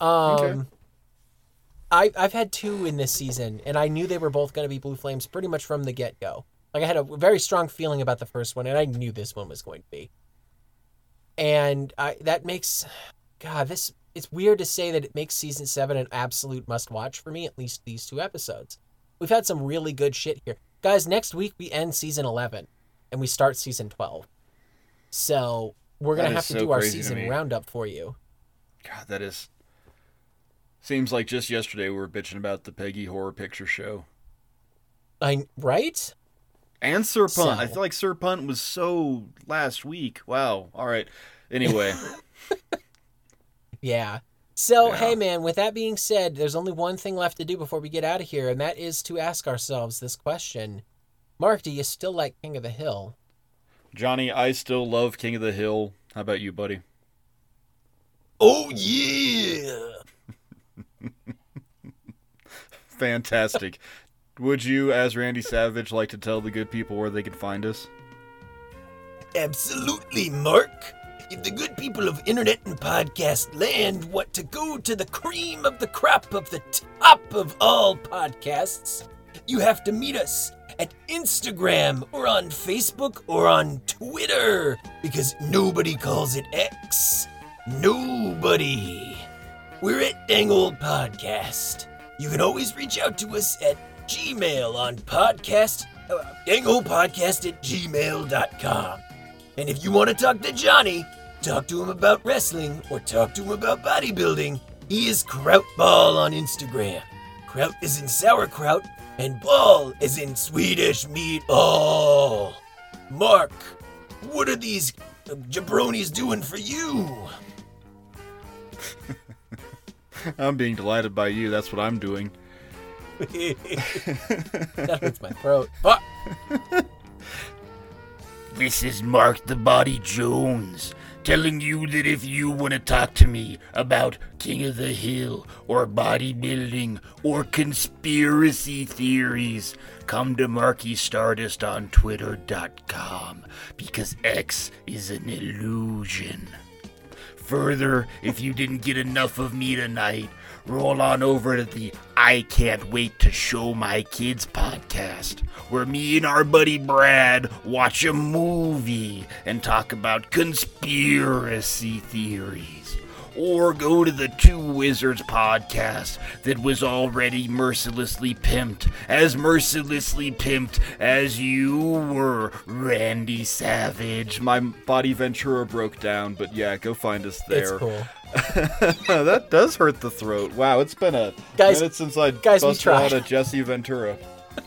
Um, Okay. I I've had two in this season, and I knew they were both going to be blue flames pretty much from the get go. Like I had a very strong feeling about the first one, and I knew this one was going to be. And I that makes, God, this it's weird to say that it makes season seven an absolute must watch for me. At least these two episodes. We've had some really good shit here, guys. Next week we end season eleven, and we start season twelve. So we're gonna have is to so do our season roundup for you. God, that is. Seems like just yesterday we were bitching about the Peggy Horror Picture Show. I right? And Sir Punt. I feel like Sir Punt was so last week. Wow. All right. Anyway, <laughs> Yeah. So, Yeah. hey, man, with that being said, there's only one thing left to do before we get out of here, and that is to ask ourselves this question Mark, do you still like King of the Hill? Jonny, I still love King of the Hill. How about you, buddy? Oh, yeah. <laughs> Fantastic. Would you, as Randy Savage, like to tell the good people where they can find us? Absolutely, Mark. If the good people of internet and podcast land want to go to the cream of the crop of the top of all podcasts, you have to meet us at Instagram or on Facebook or on Twitter because nobody calls it X. Nobody. We're at Dang Old Podcast. You can always reach out to us at Gmail on podcast, uh, dangoldpodcast at gmail.com. And if you want to talk to Jonny, talk to him about wrestling or talk to him about bodybuilding, he is Krautball on Instagram. Kraut is in sauerkraut, And ball is in Swedish meat. Oh, Mark, what are these jabronis doing for you? <laughs> I'm being delighted by you. That's what I'm doing. <laughs> that hurts my throat. Fuck. <laughs> This is Mark the Body Jones telling you that if you want to talk to me about King of the Hill or bodybuilding or conspiracy theories, come to Marky Stardust on Twitter.com because X is an illusion. Further, if you didn't get enough of me tonight, roll on over to the I Can't Wait to Show My Kids podcast, where me and our buddy Brad watch a movie and talk about conspiracy theories. Or go to the Two Wizards podcast that was already mercilessly pimped, as mercilessly pimped as you were, Randy Savage. My body Ventura broke down, but yeah, go find us there. It's cool. <laughs> that does hurt the throat. Wow, it's been a Guys- minute since I guys, we busted out a Jesse Ventura.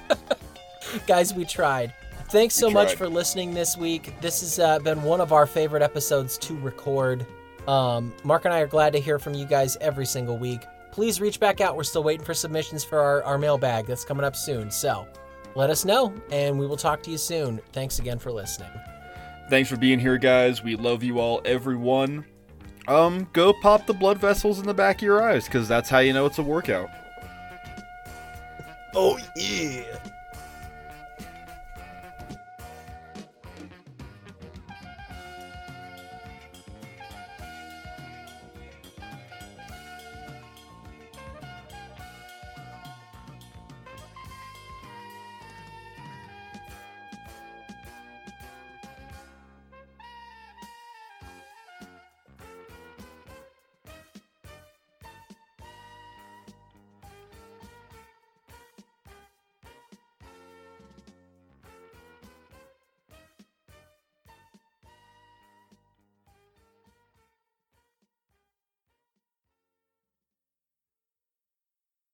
<laughs> Guys, we tried. Thanks so much for listening this week. This has uh, been one of our favorite episodes to record. Um, Mark and I are glad to hear from you guys every single week. Please reach back out. We're still waiting for submissions for our, our mailbag that's coming up soon. So let us know, and we will talk to you soon. Thanks again for listening. Thanks for being here, guys. We love you all, everyone. Um, go pop the blood vessels in the back of your eyes, because that's how you know it's a workout. Oh, yeah.